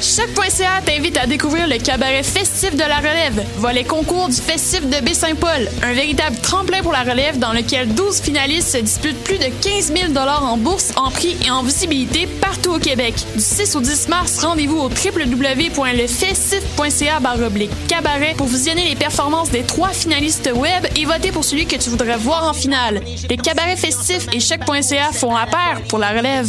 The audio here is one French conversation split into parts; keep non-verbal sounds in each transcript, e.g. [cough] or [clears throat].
Choc.ca t'invite à découvrir le cabaret festif de la relève, volet concours du festif de Baie-Saint-Paul, un véritable tremplin pour la relève dans lequel 12 finalistes se disputent plus de 15 000 en bourse, en prix et en visibilité partout au Québec. Du 6 au 10 mars, rendez-vous au www.lefestif.ca cabaret pour visionner les performances des trois finalistes web et voter pour celui que tu voudrais voir en finale. Les cabarets festifs et Choc.ca font pair pour la relève.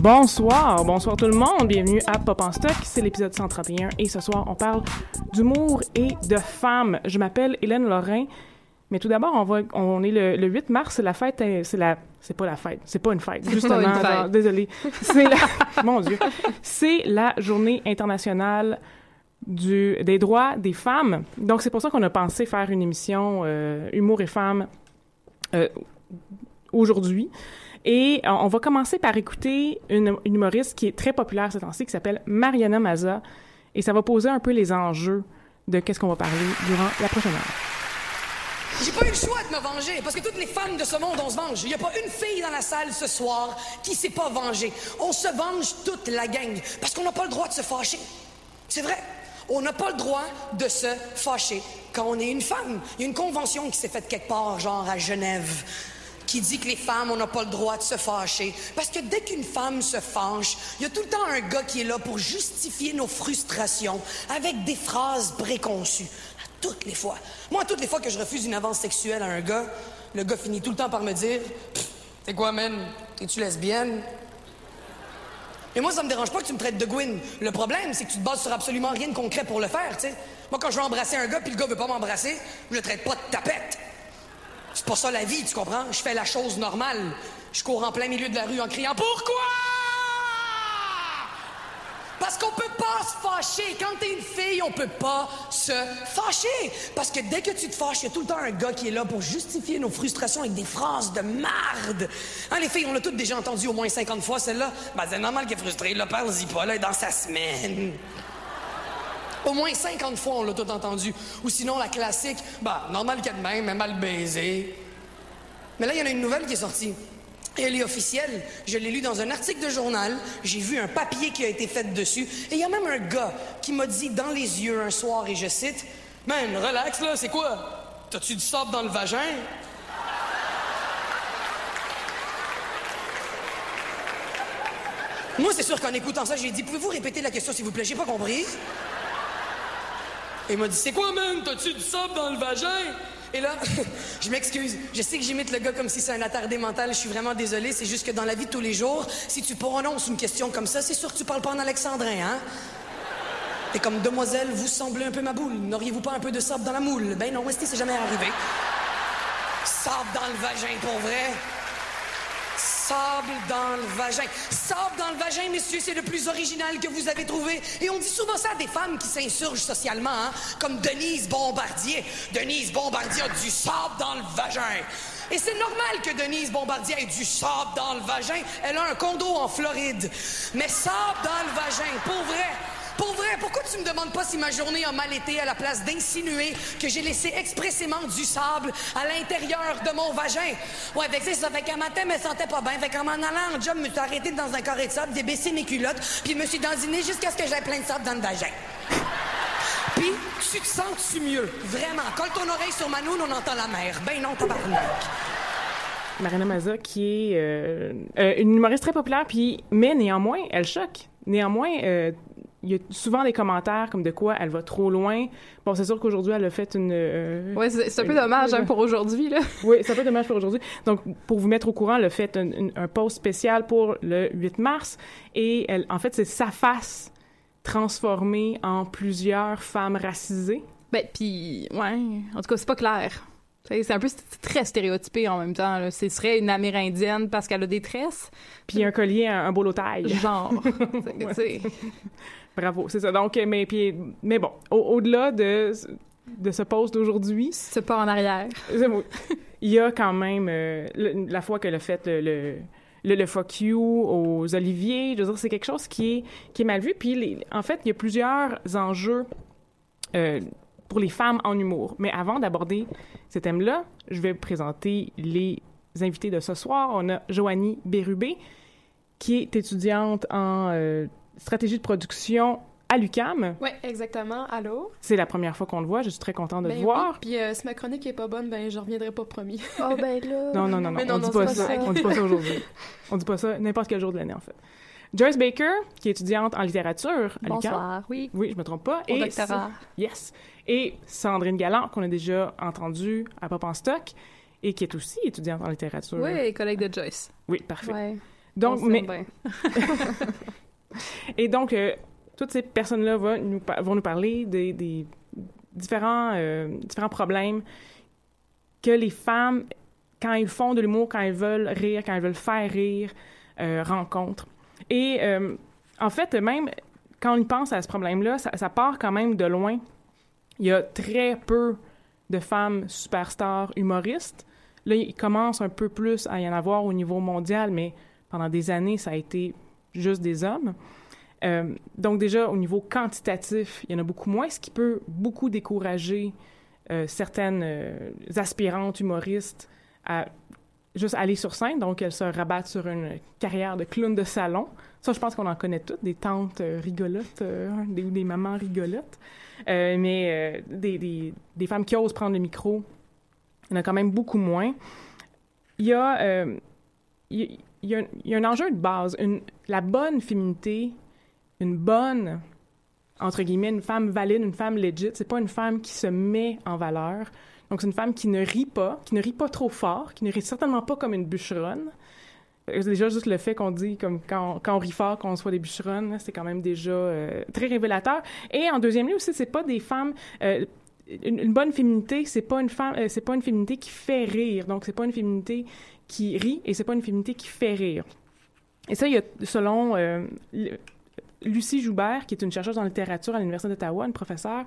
Bonsoir, bonsoir tout le monde, bienvenue à Pop en Stock, c'est l'épisode 131 et ce soir on parle d'humour et de femmes. Je m'appelle Hélène Lorrain, mais tout d'abord on va, on est le, le 8 mars, c'est la fête, c'est la, c'est pas la fête, c'est pas une fête, justement, une fête. genre, désolé, c'est la, [laughs] mon Dieu, c'est la journée internationale du, des droits des femmes. Donc c'est pour ça qu'on a pensé faire une émission euh, humour et femmes euh, aujourd'hui. Et euh, on va commencer par écouter une, humoriste qui est très populaire ces temps-ci, qui s'appelle Mariana Maza. Et ça va poser un peu les enjeux de qu'est-ce qu'on va parler durant la prochaine heure. J'ai pas eu le choix de me venger, parce que toutes les femmes de ce monde, on se venge. Il y a pas une fille dans la salle ce soir qui s'est pas vengée. On se venge toute la gang, parce qu'on n'a pas le droit de se fâcher. C'est vrai. On n'a pas le droit de se fâcher quand on est une femme. Il y a une convention qui s'est faite quelque part, genre à Genève, qui dit que les femmes, on n'a pas le droit de se fâcher. Parce que dès qu'une femme se fâche, il y a tout le temps un gars qui est là pour justifier nos frustrations avec des phrases préconçues. À toutes les fois. Moi, à toutes les fois que je refuse une avance sexuelle à un gars, le gars finit tout le temps par me dire T'es quoi, man? Es-tu lesbienne? Et moi, ça me dérange pas que tu me traites de Gwyn. Le problème, c'est que tu te bases sur absolument rien de concret pour le faire, tu. Moi, quand je veux embrasser un gars puis le gars veut pas m'embrasser, je le traite pas de tapette. C'est pas ça la vie, tu comprends? Je fais la chose normale. Je cours en plein milieu de la rue en criant Pourquoi? Parce qu'on peut pas se fâcher. Quand t'es une fille, on peut pas se fâcher. Parce que dès que tu te fâches, il y a tout le temps un gars qui est là pour justifier nos frustrations avec des phrases de marde. Hein, les filles, on l'a toutes déjà entendu au moins 50 fois, celle-là. Ben, c'est normal qu'elle est frustrée. Là, parle-y pas, là, dans sa semaine. Au moins 50 fois, on l'a tout entendu. Ou sinon, la classique, bah, normal qu'elle même, mais mal baisé. Mais là, il y en a une nouvelle qui est sortie. Et elle est officielle. Je l'ai lu dans un article de journal. J'ai vu un papier qui a été fait dessus. Et il y a même un gars qui m'a dit dans les yeux un soir, et je cite Man, relax là, c'est quoi? T'as-tu du sable dans le vagin Moi, c'est sûr qu'en écoutant ça, j'ai dit Pouvez-vous répéter la question, s'il vous plaît? J'ai pas compris. Et il m'a dit C'est quoi, man? T'as-tu du sable dans le vagin? Et là, [laughs] je m'excuse. Je sais que j'imite le gars comme si c'est un attardé mental. Je suis vraiment désolé. C'est juste que dans la vie de tous les jours, si tu prononces une question comme ça, c'est sûr que tu parles pas en alexandrin, hein? Et comme demoiselle, vous semblez un peu ma boule. N'auriez-vous pas un peu de sable dans la moule? Ben non, Westy, c'est jamais arrivé. Sable dans le vagin, pour vrai. Sable dans le vagin. Sable dans le vagin, messieurs, c'est le plus original que vous avez trouvé. Et on dit souvent ça à des femmes qui s'insurgent socialement, hein, comme Denise Bombardier. Denise Bombardier a du sable dans le vagin. Et c'est normal que Denise Bombardier ait du sable dans le vagin. Elle a un condo en Floride. Mais sable dans le vagin, pour vrai. Pour vrai, pourquoi tu me demandes pas si ma journée a mal été à la place d'insinuer que j'ai laissé expressément du sable à l'intérieur de mon vagin? Ouais, fait que ça. Fait qu'un matin, me sentais pas bien. Fait qu'en m'en allant en job, me suis arrêté dans un carré de sable, débaissé mes culottes, puis je me suis dandiné jusqu'à ce que j'aie plein de sable dans le vagin. Puis, tu te sens-tu mieux? Vraiment. Colle ton oreille sur Manoun, on entend la mer. Ben non, tabarnak. Marina Maza, qui est euh, euh, une humoriste très populaire, puis mais néanmoins, elle choque. Néanmoins, euh, il y a souvent des commentaires comme de quoi elle va trop loin. Bon, c'est sûr qu'aujourd'hui, elle a fait une... euh, Ouais, c'est un peu dommage hein, [laughs] pour aujourd'hui, là. Oui, c'est un peu dommage pour aujourd'hui. Donc, pour vous mettre au courant, elle a fait un, un- un post spécial pour le 8 mars et elle, en fait, c'est sa face transformée en plusieurs femmes racisées. Ben, puis, ouais, en tout cas, c'est pas clair. C'est un peu très stéréotypé en même temps. là. Ce serait une Amérindienne parce qu'elle a des tresses. Puis un collier, un, un beau taille. Genre. [laughs] Bravo, c'est ça. Donc, euh, mais, puis, mais bon, au- au-delà de, de ce post d'aujourd'hui, C'est pas en arrière. [laughs] il y a quand même euh, le- la fois qu'elle a fait le, le, le, le fuck you aux Oliviers, je veux dire, c'est quelque chose qui est, qui est mal vu. Puis, les- en fait, il y a plusieurs enjeux euh, pour les femmes en humour. Mais avant d'aborder ce thème-là, je vais vous présenter les invités de ce soir. On a Joanie Bérubé, qui est étudiante en euh, stratégie de production à l'UCAM. Oui, exactement. Allô? C'est la première fois qu'on le voit. Je suis très contente de Ben te oui, voir. Puis euh, si ma chronique est pas bonne, ben je reviendrai pas promis. Oh, ben là. [laughs] Non, non, non, non. Mais non, on non, dit pas ça. ça. On dit pas ça [laughs] aujourd'hui. On dit pas ça n'importe quel jour de l'année, en fait. Joyce Baker, qui est étudiante en littérature à l'UQAM. Bonsoir, oui. Oui, je me trompe pas. Au doctorat. Yes. Et Sandrine Galland, qu'on a déjà entendue à Pop en stock, et qui est aussi étudiante en littérature. Oui, collègue de Joyce. Oui, parfait. Ouais. Donc, on mais, bien. [laughs] et donc, euh, toutes ces personnes-là vont nous, parler des, euh, différents problèmes que les femmes, quand elles font de l'humour, quand elles veulent rire, quand elles veulent faire rire, euh, rencontrent. Et en fait, même quand on pense à ce problème-là, ça, ça part quand même de loin. Il y a très peu de femmes superstars humoristes. Là, il commence un peu plus à y en avoir au niveau mondial, mais pendant des années, ça a été juste des hommes. Euh, donc déjà, au niveau quantitatif, il y en a beaucoup moins, ce qui peut beaucoup décourager euh, certaines euh, aspirantes humoristes à juste aller sur scène. Donc, elles se rabattent sur une carrière de clown de salon. Ça, je pense qu'on en connaît toutes, des tantes rigolotes des, des mamans rigolotes. Mais des, femmes qui osent prendre le micro, il y en a quand même beaucoup moins. Il y a, il y a, un enjeu de base. La bonne féminité, une bonne, entre guillemets, une femme valide, une femme legit, c'est pas une femme qui se met en valeur. Donc, c'est une femme qui ne rit pas, qui ne rit pas trop fort, qui ne rit certainement pas comme une bûcheronne. Euh, Déjà, juste le fait qu'on dit, comme quand, on rit fort, qu'on soit des bûcheronnes, c'est quand même déjà euh, très révélateur. Et en deuxième lieu aussi, c'est pas des femmes... euh, une, bonne féminité, c'est pas une femme, c'est pas une féminité qui fait rire. Donc, c'est pas une féminité qui rit et c'est pas une féminité qui fait rire. Et ça, il y a, selon euh, Lucie Joubert, qui est une chercheuse en littérature à l'Université d'Ottawa, une professeure,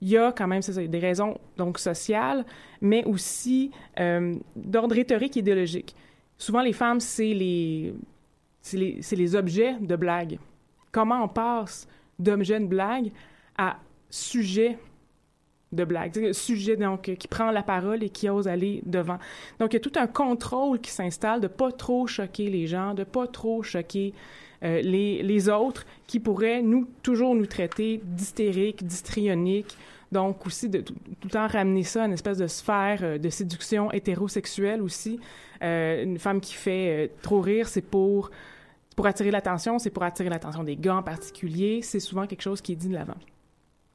il y a quand même, des raisons donc sociales, mais aussi euh, d'ordre rhétorique et idéologique. Souvent, les femmes, c'est les, les, objets de blagues. Comment on passe d'objet de blague à sujet de blague, sujet donc qui prend la parole et qui ose aller devant. Donc il y a tout un contrôle qui s'installe de pas trop choquer les gens, de pas trop choquer euh, les, les autres qui pourraient nous toujours nous traiter d'hystériques, d'histrioniques. Donc aussi de tout, tout le temps ramener ça à une espèce de sphère euh, de séduction hétérosexuelle aussi. Euh, une femme qui fait trop rire, c'est pour pour attirer l'attention, c'est pour attirer l'attention des gars en particulier. C'est souvent quelque chose qui est dit de l'avant.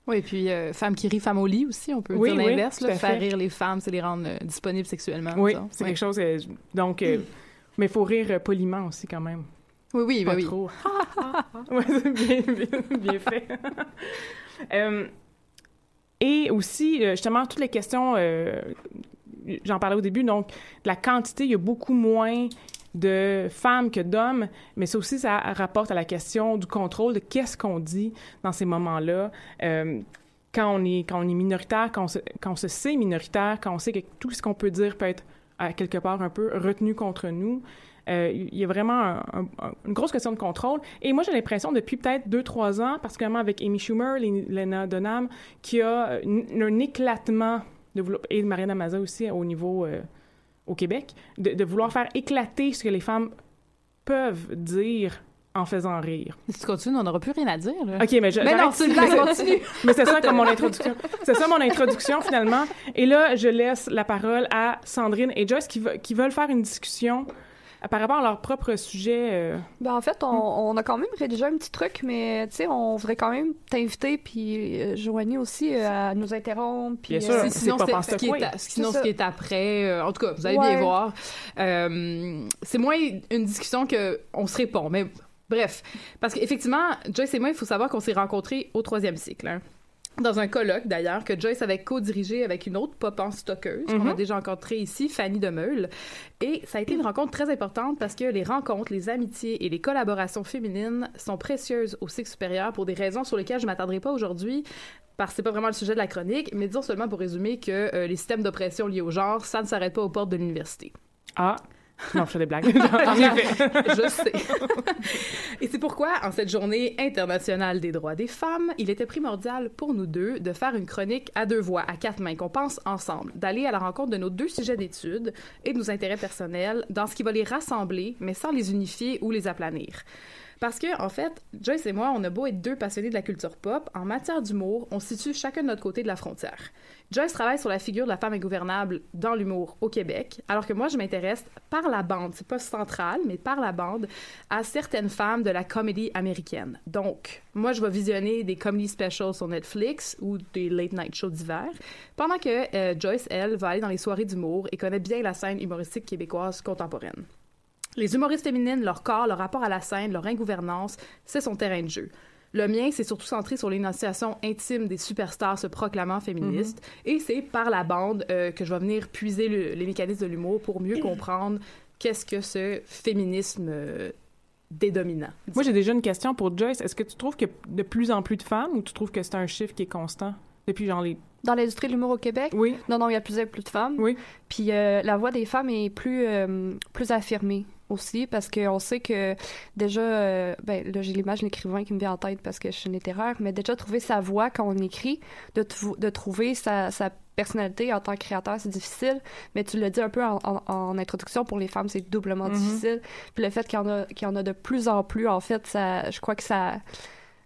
Oui, puis euh, femme qui rit, femme au lit aussi, on peut Oui, dire oui, l'inverse. à faire rire les femmes, c'est les rendre euh, disponibles sexuellement. Oui, c'est Ouais. quelque chose. euh, donc, euh, mais il faut rire poliment aussi quand même. Oui, oui, Pas ben oui. trop. [laughs] ouais, c'est bien, bien, bien fait. [laughs] Et aussi, justement, toutes les questions, j'en parlais au début, donc, la quantité, il y a beaucoup moins de femmes que d'hommes, mais ça aussi, ça rapporte à la question du contrôle de qu'est-ce qu'on dit dans ces moments-là. Euh, quand on est quand on est minoritaire, quand on se, quand on se sait minoritaire, quand on sait que tout ce qu'on peut dire peut être quelque part un peu retenu contre nous. Euh, il y a vraiment un- un- une grosse question de contrôle. Et moi, j'ai l'impression, depuis peut-être deux, trois ans, particulièrement avec Amy Schumer, Lena Dunham, qu'il y a un, éclatement, de et Mariana Maza aussi au niveau euh, au Québec, de, de vouloir faire éclater ce que les femmes peuvent dire en faisant rire. Si tu continues, on n'aura plus rien à dire. Là. OK, mais je, Mais non, continue. Mais c'est ça comme mon introduction. C'est ça mon introduction finalement. Et là, je laisse la parole à Sandrine et Joyce qui, ve- qui veulent faire une discussion par rapport à leur propre sujet. euh, Ben, en fait, on, Hmm. on a quand même rédigé un petit truc, mais tu sais, on voudrait quand même t'inviter, puis euh, Joanie aussi, euh, à nous interrompre. Puis, Bien sûr. euh, C'est sinon, c'est- ce qui quoi. est à- sinon, ce qui est après, euh, en tout cas, vous allez Ouais. bien voir. Euh, c'est moins une discussion que on se répond, mais bref, parce qu'effectivement, Joyce et moi, il faut savoir qu'on s'est rencontrés au troisième cycle. hein. Dans un colloque, d'ailleurs, que Joyce avait co-dirigé avec une autre pop en stockeuse qu'on a Mhm. déjà rencontrée ici, Fanny Demeule. Et ça a été une rencontre très importante parce que les rencontres, les amitiés et les collaborations féminines sont précieuses au cycle supérieur pour des raisons sur lesquelles je m'attendrai pas aujourd'hui parce que c'est pas vraiment le sujet de la chronique, mais disons seulement pour résumer que euh, les systèmes d'oppression liés au genre, ça ne s'arrête pas aux portes de l'université. Ah, non, je fais des blagues. [laughs] Je sais. [laughs] Et c'est pourquoi, en cette journée internationale des droits des femmes, il était primordial pour nous deux de faire une chronique à deux voix, à quatre mains, qu'on pense ensemble, d'aller à la rencontre de nos deux sujets d'études et de nos intérêts personnels dans ce qui va les rassembler, mais sans les unifier ou les aplanir. Parce que, en fait, Joyce et moi, on a beau être deux passionnés de la culture pop, en matière d'humour, on se situe chacun de notre côté de la frontière. Joyce travaille sur la figure de la femme ingouvernable dans l'humour au Québec, alors que moi, je m'intéresse par la bande, c'est pas central, mais par la bande, à certaines femmes de la comédie américaine. Donc, moi, je vais visionner des comedy specials sur Netflix ou des late night shows d'hiver, pendant que euh, Joyce, elle, va aller dans les soirées d'humour et connaît bien la scène humoristique québécoise contemporaine. Les humoristes féminines, leur corps, leur rapport à la scène, leur ingouvernance, c'est son terrain de jeu. Le mien, c'est surtout centré sur l'énonciation intime des superstars se proclamant féministes. Et c'est par la bande euh, que je vais venir puiser le- les mécanismes de l'humour pour mieux comprendre qu'est-ce que ce féminisme euh, dédominant. Moi, j'ai déjà une question pour Joyce. Est-ce que tu trouves que de plus en plus de femmes ou tu trouves que c'est un chiffre qui est constant depuis genre les... Dans l'industrie de l'humour au Québec, Oui. non, non, il y a plus et plus de femmes. Oui. Puis euh, la voix des femmes est plus, euh, plus affirmée aussi, parce qu'on sait que déjà, euh, ben là, j'ai l'image de l'écrivain qui me vient en tête parce que je suis littéraire, mais déjà trouver sa voix quand on écrit, de, de trouver sa, sa personnalité en tant que créateur, c'est difficile, mais tu l'as dit un peu en, en- en introduction, pour les femmes, c'est doublement Mhm. difficile. Puis le fait qu'il y, en a- qu'il y en a de plus en plus, en fait, ça, je crois que ça,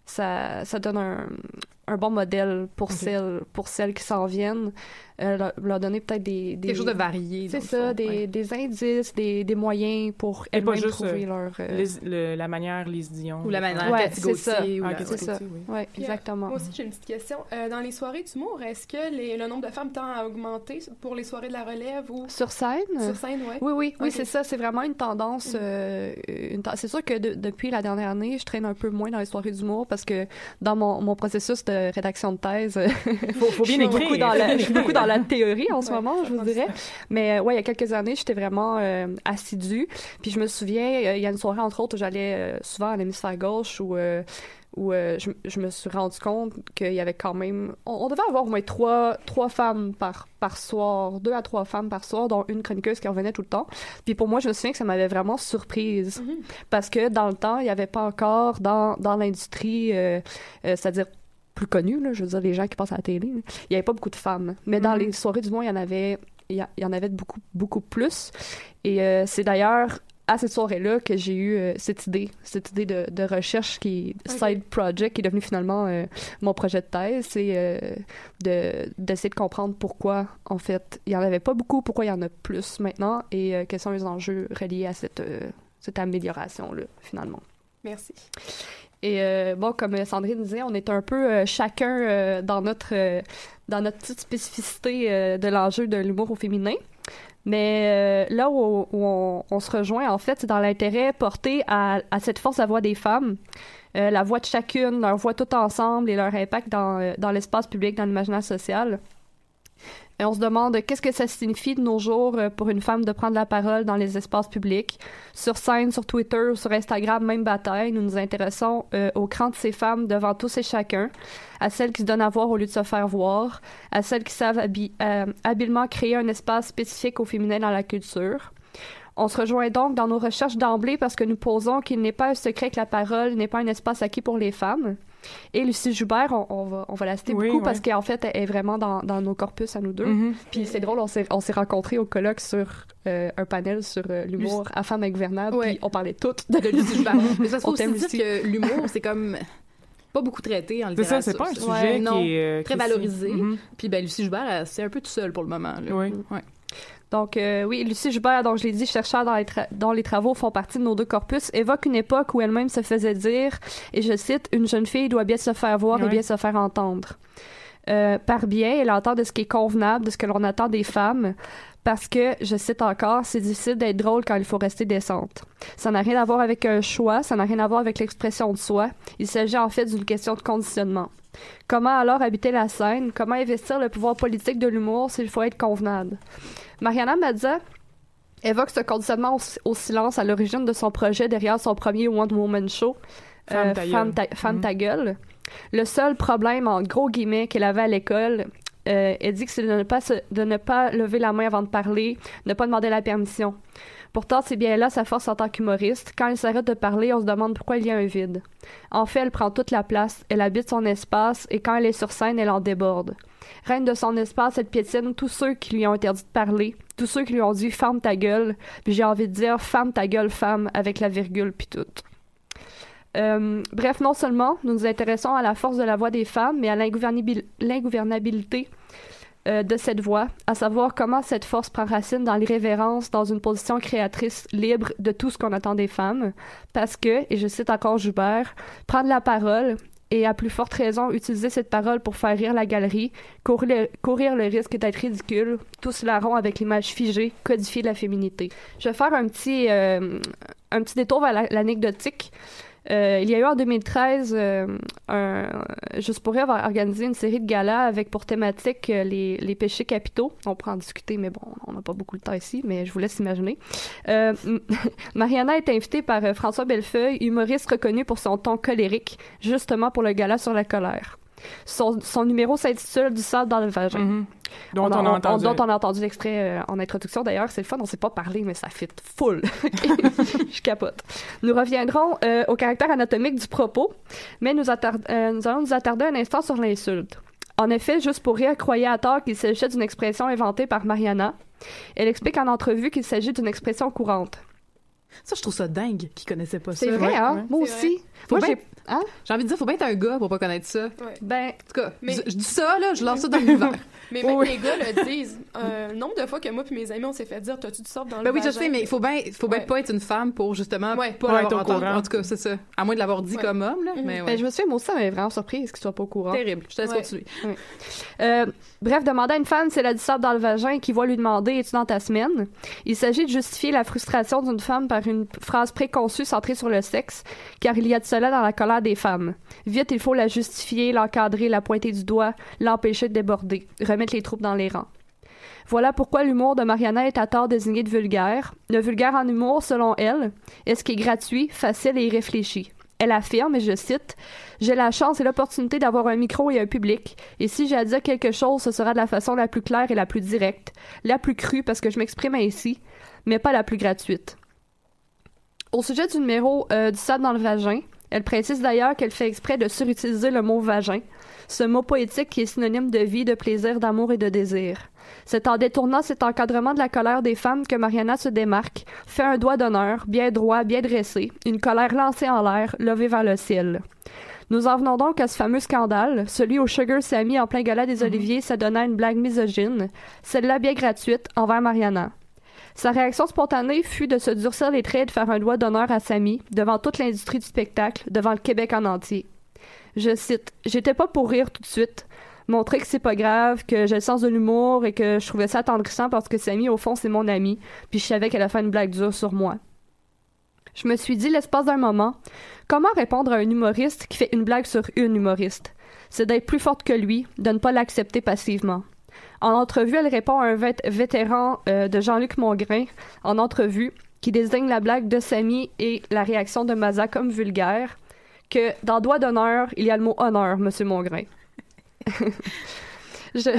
ça, ça donne un, un bon modèle pour, celles, pour celles qui s'en viennent, euh, leur, leur donner peut-être des, des... Quelque chose de varié. C'est ça, fond, des, ouais. des indices, des, des moyens pour elles-mêmes juste, trouver euh, leur... euh, le- la manière Lise Dion. Ou la manière Ouais, c'est ça. Ou Ah, c'est ça. Oui. Ouais, Puis, euh, exactement. Moi aussi, j'ai une petite question. Euh, dans les soirées d'humour, est-ce que les- le nombre de femmes tend à augmenter pour les soirées de la relève ou Sur scène? sur scène, ouais? Oui, oui, oui, Ok. c'est ça. C'est vraiment une tendance. Mm. euh, une C'est sûr que de- depuis la dernière année, je traîne un peu moins dans les soirées d'humour parce que dans mon, mon processus de rédaction de thèse, Faut, faut [laughs] bien je suis beaucoup dans la, je suis beaucoup dans la [laughs] théorie en ce Ouais, moment, je vous dirais. Mais euh, ouais, il y a quelques années, j'étais vraiment euh, assidue. Puis je me souviens, euh, il y a une soirée entre autres où j'allais euh, souvent à l'hémisphère gauche où euh, où euh, je, je me suis rendu compte qu'il y avait quand même on, on devait avoir au moins trois trois femmes par par soir deux à trois femmes par soir dont une chroniqueuse qui revenait tout le temps puis pour moi je me souviens que ça m'avait vraiment surprise Mhm. parce que dans le temps il n'y avait pas encore dans dans l'industrie euh, euh, c'est-à-dire plus connue là, je veux dire les gens qui passent à la télé là, il n'y avait pas beaucoup de femmes mais dans Mhm. les soirées du mois il y en avait il y, en avait beaucoup beaucoup plus et euh, c'est d'ailleurs à cette soirée-là que j'ai eu euh, cette idée, cette idée de, de recherche qui side project qui est devenu finalement euh, mon projet de thèse, c'est euh, de d'essayer de comprendre pourquoi en fait il y en avait pas beaucoup, pourquoi il y en a plus maintenant et quels sont les enjeux reliés à cette cette amélioration là finalement. Merci. Et euh, bon, comme Sandrine disait, on est un peu euh, chacun euh, dans notre dans notre petite spécificité de l'enjeu de l'humour au féminin. Mais là où, on, se rejoint, en fait, c'est dans l'intérêt porté à, cette force à voix des femmes, la voix de chacune, leur voix tout ensemble et leur impact dans, dans l'espace public, dans l'imaginaire social. Et on se demande qu'est-ce que ça signifie de nos jours euh, pour une femme de prendre la parole dans les espaces publics? Sur scène, sur Twitter, sur Instagram, même bataille, nous nous intéressons euh, au cran de ces femmes devant tous et chacun, à celles qui se donnent à voir au lieu de se faire voir, à celles qui savent euh, habilement créer un espace spécifique au féminin dans la culture. On se rejoint donc dans nos recherches d'emblée parce que nous posons qu'il n'est pas un secret que la parole n'est pas un espace acquis pour les femmes. Et Lucie Joubert, on, on va, on va la citer Oui, beaucoup ouais. parce qu'en fait, elle est vraiment dans, dans nos corpus à nous deux. Mhm. Puis c'est drôle, on s'est, on s'est rencontrés au colloque sur euh, un panel sur euh, l'humour à femmes ingouvernable, Ouais. puis on parlait toutes de de Lucie Joubert. Mais ça faut aussi dire que l'humour, c'est comme pas beaucoup traité en C'est ça, littérature. c'est pas un sujet Ouais, qui non, est, euh, très qui est- valorisé. Mhm. Puis ben Lucie Joubert, c'est un peu tout seul pour le moment. là. Oui. Ouais. Donc, euh, oui, Lucie Joubert, dont je l'ai dit, chercheur dans les, dont les travaux font partie de nos deux corpus, évoque une époque où elle-même se faisait dire, et je cite, Une jeune fille doit bien se faire voir et bien se faire entendre. Euh, par bien, elle entend de ce qui est convenable, de ce que l'on attend des femmes, parce que, je cite encore, c'est difficile d'être drôle quand il faut rester décente. Ça n'a rien à voir avec un choix, ça n'a rien à voir avec l'expression de soi. Il s'agit en fait d'une question de conditionnement. Comment alors habiter la scène? Comment investir le pouvoir politique de l'humour s'il faut être convenable? Mariana Mazza évoque ce conditionnement au, au silence à l'origine de son projet derrière son premier One Woman Show, Femme ta gueule. Femme ta, Femme Mhm. ta gueule. Le seul problème, en gros guillemets, qu'elle avait à l'école, euh, elle dit que c'est de ne, pas se- de ne pas lever la main avant de parler, ne pas demander la permission. Pourtant, c'est bien là sa force en tant qu'humoriste. Quand elle s'arrête de parler, on se demande pourquoi il y a un vide. En fait, elle prend toute la place, elle habite son espace et quand elle est sur scène, elle en déborde. Reine de son espace, elle piétine tous ceux qui lui ont interdit de parler, tous ceux qui lui ont dit ferme ta gueule, puis j'ai envie de dire ferme ta gueule femme avec la virgule puis tout. Euh, bref, non seulement nous nous intéressons à la force de la voix des femmes, mais à l'ingouvernabil- l'ingouvernabilité euh, de cette voix, à savoir comment cette force prend racine dans l'irrévérence, dans une position créatrice libre de tout ce qu'on attend des femmes, parce que, et je cite encore Joubert, prendre la parole et à plus forte raison utiliser cette parole pour faire rire la galerie, courir le, risque d'être ridicule, tout cela rond avec l'image figée, codifier la féminité. Je vais faire un petit, euh, un petit détour vers la- l'anecdotique. Euh, il y a eu en 2013, euh, un, Juste pour va organiser une série de galas avec pour thématique euh, les, péchés capitaux. On pourra en discuter, mais bon, on n'a pas beaucoup de temps ici, mais je vous laisse imaginer. Euh, [laughs] Mariana est invitée par François Bellefeuille, humoriste reconnu pour son ton colérique, justement pour le gala sur la colère. Son, son numéro s'intitule Du sable dans le vagin. Mhm. Dont on, a, a entendu. dont on a entendu l'extrait euh, en introduction. D'ailleurs, c'est le fun, on s'est pas parlé, mais ça fit full. [laughs] [laughs] Je capote. Nous reviendrons euh, au caractère anatomique du propos, mais nous, euh, nous allons nous attarder un instant sur l'insulte. En effet, juste pour rire, croyait à tort qu'il s'agissait d'une expression inventée par Mariana. Elle explique en entrevue qu'il s'agit d'une expression courante. Ça, je trouve ça dingue qu'ils connaissaient pas ça. C'est vrai, hein? Moi aussi. Faut Moi, bien- j'ai... Hein? J'ai envie de dire, faut bien être un gars pour pas connaître ça. En Ouais. Ben, tout cas, Mais- je, je dis ça, là, je lance ça dans l'univers. [laughs] Mais même Oui. les gars le disent. Euh, nombre de fois que moi puis mes amis, on s'est fait dire T'as-tu du sable dans Ben le oui, je vagin? sais, mais il faut bien faut bien Ouais. pas être une femme pour justement Ouais. pas l'avoir être au entendu. courant. En tout cas, c'est ça. À moins de l'avoir dit Ouais. comme homme, là. Mhm. Mais ouais. ben, je me souviens, moi aussi, ça m'avait vraiment surprise qu'il soit pas au courant. Terrible. Je te laisse continuer. Euh, bref, demander à une femme si elle a du sable dans le vagin qui va lui demander Es-tu dans ta semaine? Il s'agit de justifier la frustration d'une femme par une phrase préconçue centrée sur le sexe, car il y a de cela dans la colère des femmes. Vite, il faut la justifier, l'encadrer, la pointer du doigt, l'empêcher de déborder, remettre les troupes dans les rangs. Voilà pourquoi l'humour de Mariana est à tort désigné de vulgaire. Le vulgaire en humour, selon elle, est ce qui est gratuit, facile et irréfléchi. Elle affirme, et je cite, J'ai la chance et l'opportunité d'avoir un micro et un public, et si j'ai à dire quelque chose, ce sera de la façon la plus claire et la plus directe, la plus crue parce que je m'exprime ainsi, mais pas la plus gratuite. Au sujet du numéro euh, du sable dans le vagin, elle précise d'ailleurs qu'elle fait exprès de surutiliser le mot vagin, ce mot poétique qui est synonyme de vie, de plaisir, d'amour et de désir. C'est en détournant cet encadrement de la colère des femmes que Mariana se démarque, fait un doigt d'honneur, bien droit, bien dressé, une colère lancée en l'air, levée vers le ciel. Nous en venons donc à ce fameux scandale, celui où Sugar s'est mis en plein gala des Oliviers s'adonnant à une blague misogyne, celle-là bien gratuite, envers Mariana. Sa réaction spontanée fut de se durcir les traits et de faire un doigt d'honneur à Samy, devant toute l'industrie du spectacle, devant le Québec en entier. Je cite J'étais pas pour rire tout de suite, montrer que c'est pas grave, que j'ai le sens de l'humour et que je trouvais ça attendrissant parce que Samy, au fond, c'est mon ami, puis je savais qu'elle a fait une blague dure sur moi. Je me suis dit, l'espace d'un moment, comment répondre à un humoriste qui fait une blague sur une humoriste? C'est d'être plus forte que lui, de ne pas l'accepter passivement. En entrevue, elle répond à un vét- vétéran euh, de Jean-Luc Mongrain en entrevue qui désigne la blague de Samy et la réaction de Maza comme vulgaire que dans doigt d'honneur, il y a le mot honneur, Monsieur Mongrain. [laughs] je,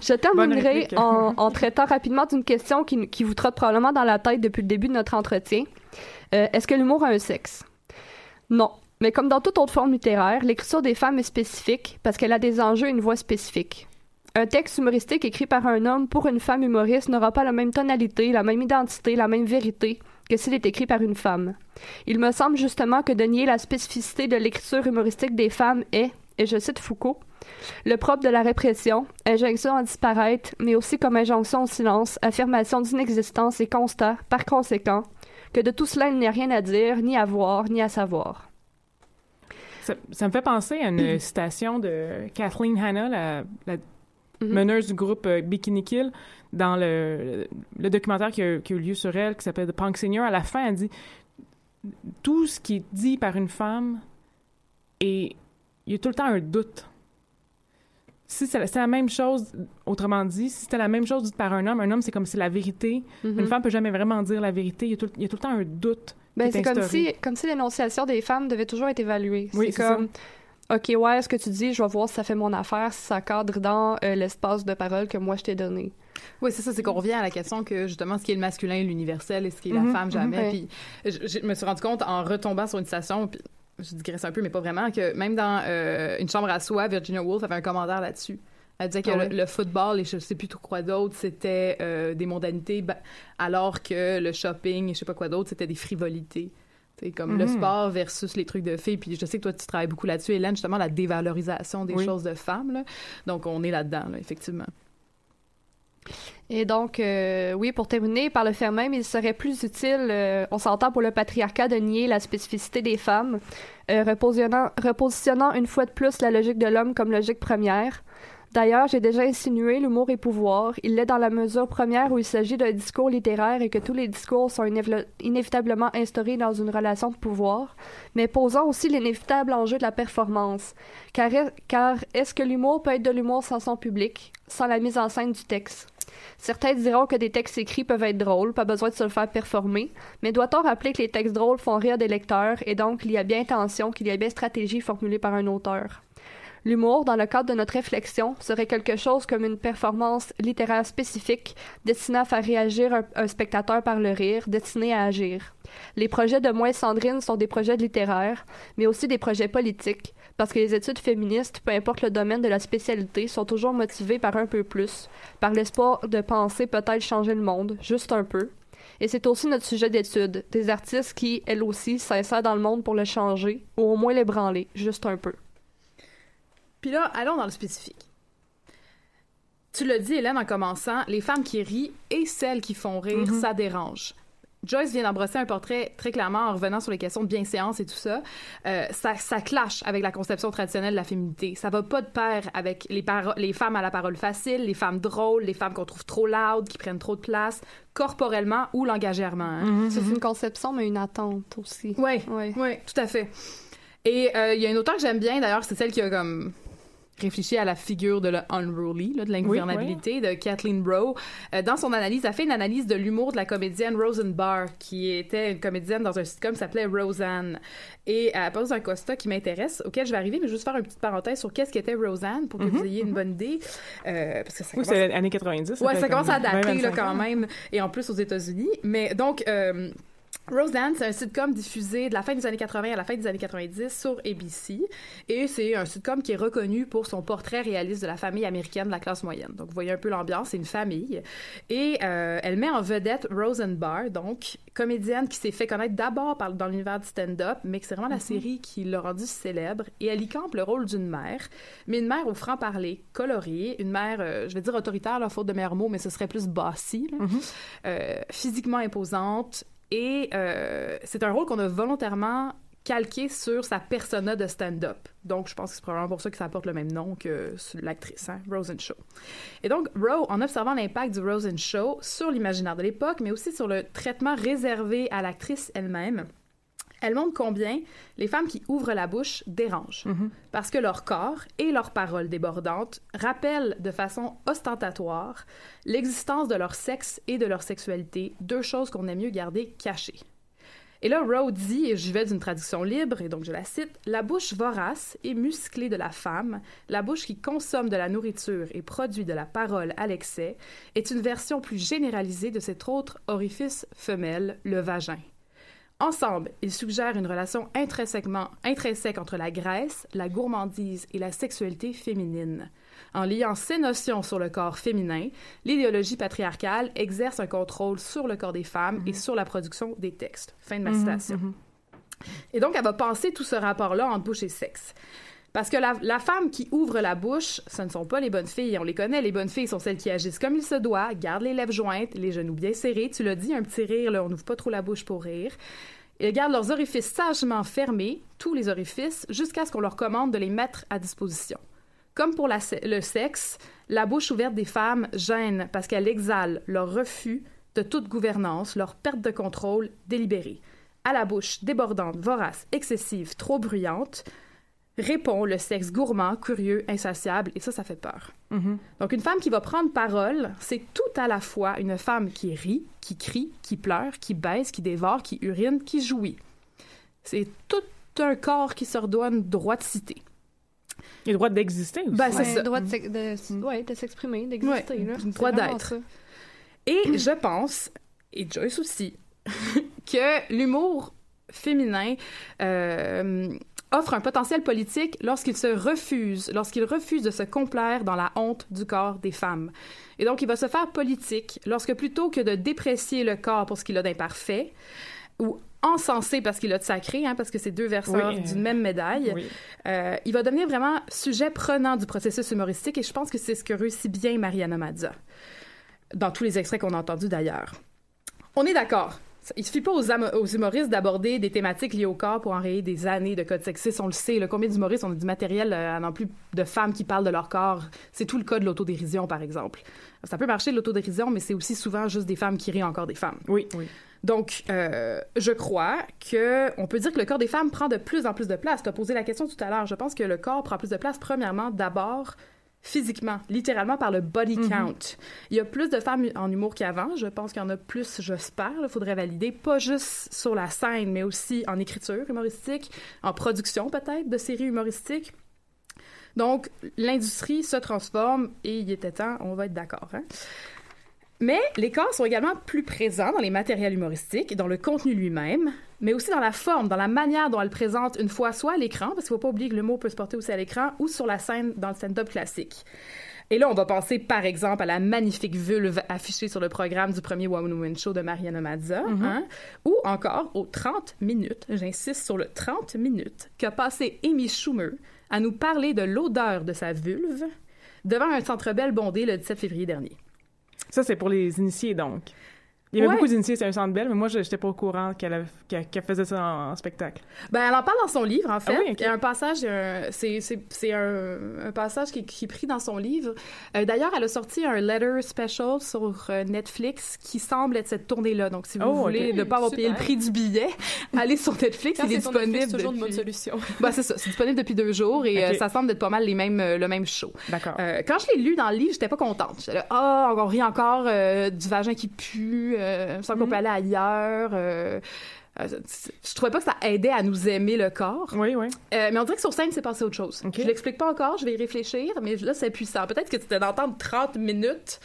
je terminerai en, en traitant rapidement d'une question qui, qui vous trotte probablement dans la tête depuis le début de notre entretien. Euh, Est-ce que l'humour a un sexe? Non. Mais comme dans toute autre forme littéraire, l'écriture des femmes est spécifique parce qu'elle a des enjeux et une voix spécifique. Un texte humoristique écrit par un homme pour une femme humoriste n'aura pas la même tonalité, la même identité, la même vérité que s'il est écrit par une femme. Il me semble justement que de nier la spécificité de l'écriture humoristique des femmes est, et je cite Foucault, le propre de la répression, injonction à disparaître, mais aussi comme injonction au silence, affirmation d'inexistence et constat, par conséquent, que de tout cela il n'y a rien à dire, ni à voir, ni à savoir. Ça, me fait penser à une citation de Kathleen Hanna, la Mhm. meneuse du groupe euh, Bikini Kill, dans le, le documentaire qui a, qui a eu lieu sur elle, qui s'appelle The Punk Senior. À la fin, elle dit tout ce qui est dit par une femme, et il y a tout le temps un doute. Si c'est la, même chose, autrement dit, si c'était la même chose dite par un homme, un homme, c'est comme si la vérité. Mhm. Une femme peut jamais vraiment dire la vérité. Il y a tout, il y a tout le temps un doute. Ben, c'est est comme si, comme si l'énonciation des femmes devait toujours être évaluée. Oui, c'est comme, OK, ouais, ce que tu dis, je vais voir si ça fait mon affaire, si ça cadre dans euh, l'espace de parole que moi je t'ai donné. Oui, c'est ça, c'est qu'on revient à la question que justement ce qui est le masculin l'universel et ce qui est Mhm, la femme jamais. mhm. Puis je, je me suis rendu compte en retombant sur une citation, puis je digresse un peu, mais pas vraiment, que même dans euh, Une chambre à soi, Virginia Woolf avait un commentaire là-dessus. Elle disait que Ah le, ouais? le football et je sais plus tout quoi d'autre, c'était euh, des mondanités, ba- alors que le shopping et je sais pas quoi d'autre, c'était des frivolités. C'est comme le Mhm. sport versus les trucs de filles. Puis je sais que toi, tu travailles beaucoup là-dessus, Hélène, justement, la dévalorisation des Oui. choses de femmes. là. Donc, on est là-dedans, là, effectivement. Et donc, euh, oui, pour terminer, par le fait même, il serait plus utile, euh, on s'entend pour le patriarcat, de nier la spécificité des femmes, euh, repositionnant, repositionnant une fois de plus la logique de l'homme comme logique première. D'ailleurs, j'ai déjà insinué l'humour et pouvoir. Il l'est dans la mesure première où il s'agit d'un discours littéraire et que tous les discours sont inévi- inévitablement instaurés dans une relation de pouvoir, mais posant aussi l'inévitable enjeu de la performance. Car est-ce que l'humour peut être de l'humour sans son public, sans la mise en scène du texte? Certains diront que des textes écrits peuvent être drôles, pas besoin de se le faire performer, mais doit-on rappeler que les textes drôles font rire des lecteurs et donc il y a bien intention, qu'il y a bien stratégie formulée par un auteur? L'humour, dans le cadre de notre réflexion, serait quelque chose comme une performance littéraire spécifique destinée à faire réagir un, spectateur par le rire, destinée à agir. Les projets de Moins Sandrine sont des projets littéraires, mais aussi des projets politiques, parce que les études féministes, peu importe le domaine de la spécialité, sont toujours motivées par un peu plus, par l'espoir de penser peut-être changer le monde, juste un peu. Et c'est aussi notre sujet d'étude, des artistes qui, elles aussi, s'insèrent dans le monde pour le changer, ou au moins l'ébranler, juste un peu. Puis là, allons dans le spécifique. Tu l'as dit, Hélène, en commençant, les femmes qui rient et celles qui font rire, Mhm. ça dérange. Joyce vient d'embrasser un portrait très clairement en revenant sur les questions de bienséance et tout ça. Euh, ça. Ça clash avec la conception traditionnelle de la féminité. Ça va pas de pair avec les, femmes à la parole facile, les femmes drôles, les femmes qu'on trouve trop loud, qui prennent trop de place, corporellement ou langagièrement. hein. C'est une conception, mais une attente aussi. Oui, Ouais. oui, tout à fait. Et euh, il y a une auteure que j'aime bien, d'ailleurs, c'est celle qui a comme réfléchi à la figure de l'unruly, là, de l'ingouvernabilité de Kathleen Brough. Euh, dans son analyse, elle fait une analyse de l'humour de la comédienne Roseanne Barr, qui était une comédienne dans un sitcom qui s'appelait Roseanne. Et elle pose un constat qui m'intéresse, auquel je vais arriver, mais juste faire une petite parenthèse sur qu'est-ce qu'était Roseanne pour que vous ayez une bonne idée. Euh, parce que ça Oui, c'est les années 90. Ouais, ça commence à dater 20, là, 25 quand même, et en plus aux États-Unis. Mais donc, euh, Roseanne, c'est un sitcom diffusé de la fin des années 80 à la fin des années 90 sur ABC. Et c'est un sitcom qui est reconnu pour son portrait réaliste de la famille américaine de la classe moyenne. Donc, vous voyez un peu l'ambiance, c'est une famille. Et euh, elle met en vedette Roseanne Barr, donc comédienne qui s'est fait connaître d'abord par- dans l'univers du stand-up, mais que c'est vraiment la série qui l'a rendue célèbre. Et elle y campe le rôle d'une mère, mais une mère au franc-parler, colorée, une mère, euh, je vais dire autoritaire, la faute de meilleur mot, mais ce serait plus bossy, là. Euh, physiquement imposante. Et euh, c'est un rôle qu'on a volontairement calqué sur sa persona de stand-up. Donc, je pense que c'est probablement pour ça que ça porte le même nom que l'actrice, hein, Rosen Show. Et donc, Rowe, en observant l'impact du Rosen Show sur l'imaginaire de l'époque, mais aussi sur le traitement réservé à l'actrice elle-même, Elle montre combien les femmes qui ouvrent la bouche dérangent, parce que leur corps et leurs paroles débordantes rappellent de façon ostentatoire l'existence de leur sexe et de leur sexualité, deux choses qu'on aime mieux garder cachées. Et là, Rowe dit, et je vais d'une traduction libre, et donc je la cite, La bouche vorace et musclée de la femme, la bouche qui consomme de la nourriture et produit de la parole à l'excès, est une version plus généralisée de cet autre orifice femelle, le vagin. Ensemble, ils suggèrent une relation intrinsèquement intrinsèque entre la graisse, la gourmandise et la sexualité féminine. En liant ces notions sur le corps féminin, l'idéologie patriarcale exerce un contrôle sur le corps des femmes et sur la production des textes. Fin de ma citation. Et donc, elle va penser tout ce rapport-là entre bouche et sexe. Parce que la, femme qui ouvre la bouche, ce ne sont pas les bonnes filles. On les connaît, les bonnes filles sont celles qui agissent comme il se doit, gardent les lèvres jointes, les genoux bien serrés. Tu l'as dit, un petit rire, là, on n'ouvre pas trop la bouche pour rire. Ils gardent leurs orifices sagement fermés, tous les orifices, jusqu'à ce qu'on leur commande de les mettre à disposition. Comme pour le sexe, la bouche ouverte des femmes gêne parce qu'elle exhale leur refus de toute gouvernance, leur perte de contrôle délibérée. À la bouche débordante, vorace, excessive, trop bruyante, répond le sexe gourmand, curieux, insatiable, et ça, ça fait peur. Donc, une femme qui va prendre parole, c'est tout à la fois une femme qui rit, qui crie, qui pleure, qui baisse, qui dévore, qui urine, qui jouit. C'est tout un corps qui se redonne droit de citer. Le droit d'exister aussi. Ben, c'est Ouais, ça. droit de, ouais, de s'exprimer, d'exister. Ouais, droit d'être. Et [clears throat] je pense, et Joyce aussi, [laughs] que l'humour féminin euh, offre un potentiel politique lorsqu'il se refuse, lorsqu'il refuse de se complaire dans la honte du corps des femmes. Et donc, il va se faire politique lorsque plutôt que de déprécier le corps pour ce qu'il a d'imparfait, ou encenser parce qu'il a de sacré, hein, parce que c'est deux Oui, euh, d'une même médaille, oui. euh, il va devenir vraiment sujet prenant du processus humoristique et je pense que c'est ce que réussit bien Mariana Mazza, dans tous les extraits qu'on a entendus d'ailleurs. On est d'accord. Il suffit pas aux, humoristes d'aborder des thématiques liées au corps pour enrayer des années de codes sexistes. On le sait. Là, combien d'humoristes ont du matériel euh, à non plus de femmes qui parlent de leur corps? C'est tout le cas de l'autodérision, par exemple. Ça peut marcher de l'autodérision, mais c'est aussi souvent juste des femmes qui rient encore des femmes. Oui, oui. Donc, euh, je crois que on peut dire que le corps des femmes prend de plus en plus de place. Tu as posé la question tout à l'heure. Je pense que le corps prend plus de place, premièrement, d'abord physiquement, littéralement par le body count. Il y a plus de femmes en humour qu'avant. Je pense qu'il y en a plus, j'espère. Il faudrait valider, pas juste sur la scène, mais aussi en écriture humoristique, en production peut-être de séries humoristiques. Donc, l'industrie se transforme et il était temps, on va être d'accord. Hein? Mais les corps sont également plus présents dans les matériels humoristiques, dans le contenu lui-même, mais aussi dans la forme, dans la manière dont elle présente une fois soit à l'écran, parce qu'il ne faut pas oublier que le mot peut se porter aussi à l'écran, ou sur la scène dans le stand-up classique. Et là, on va penser par exemple à la magnifique vulve affichée sur le programme du premier Woman Woman Show de Mariana Mazza, hein, ou encore aux 30 minutes, j'insiste sur le 30 minutes, qu'a passé Amy Schumer à nous parler de l'odeur de sa vulve devant un centre belle bondé le 17 février dernier. Ça, c'est pour les initiés, donc. Il y avait Ouais. beaucoup d'initiés, c'est un centre belle, mais moi, je n'étais pas au courant qu'elle qu'elle faisait ça en, en spectacle. Ben, elle en parle dans son livre, en fait. Ah oui, ok. Il y a un passage, euh, c'est, c'est, c'est un, un passage qui, qui est pris dans son livre. Euh, d'ailleurs, elle a sorti un letter special sur euh, Netflix qui semble être cette tournée-là. Donc, si vous Oh, voulez ne pas avoir payé le prix du billet, [laughs] allez sur Netflix. Quand il est disponible. C'est toujours une bonne solution. [laughs] Ben, c'est ça. C'est disponible depuis deux jours et euh, ça semble être pas mal les mêmes, le même show. D'accord. Euh, quand je l'ai lu dans le livre, j'étais pas contente. J'étais là, ah, on rit encore euh, du vagin qui pue, euh, semble qu'on peut aller ailleurs. euh, euh, je trouvais pas que ça aidait à nous aimer le corps. Oui, oui. Euh, mais on dirait que sur scène, c'est passé autre chose. Ok. Je l'explique pas encore, je vais y réfléchir, mais là, c'est puissant. Peut-être que c'était d'entendre 30 minutes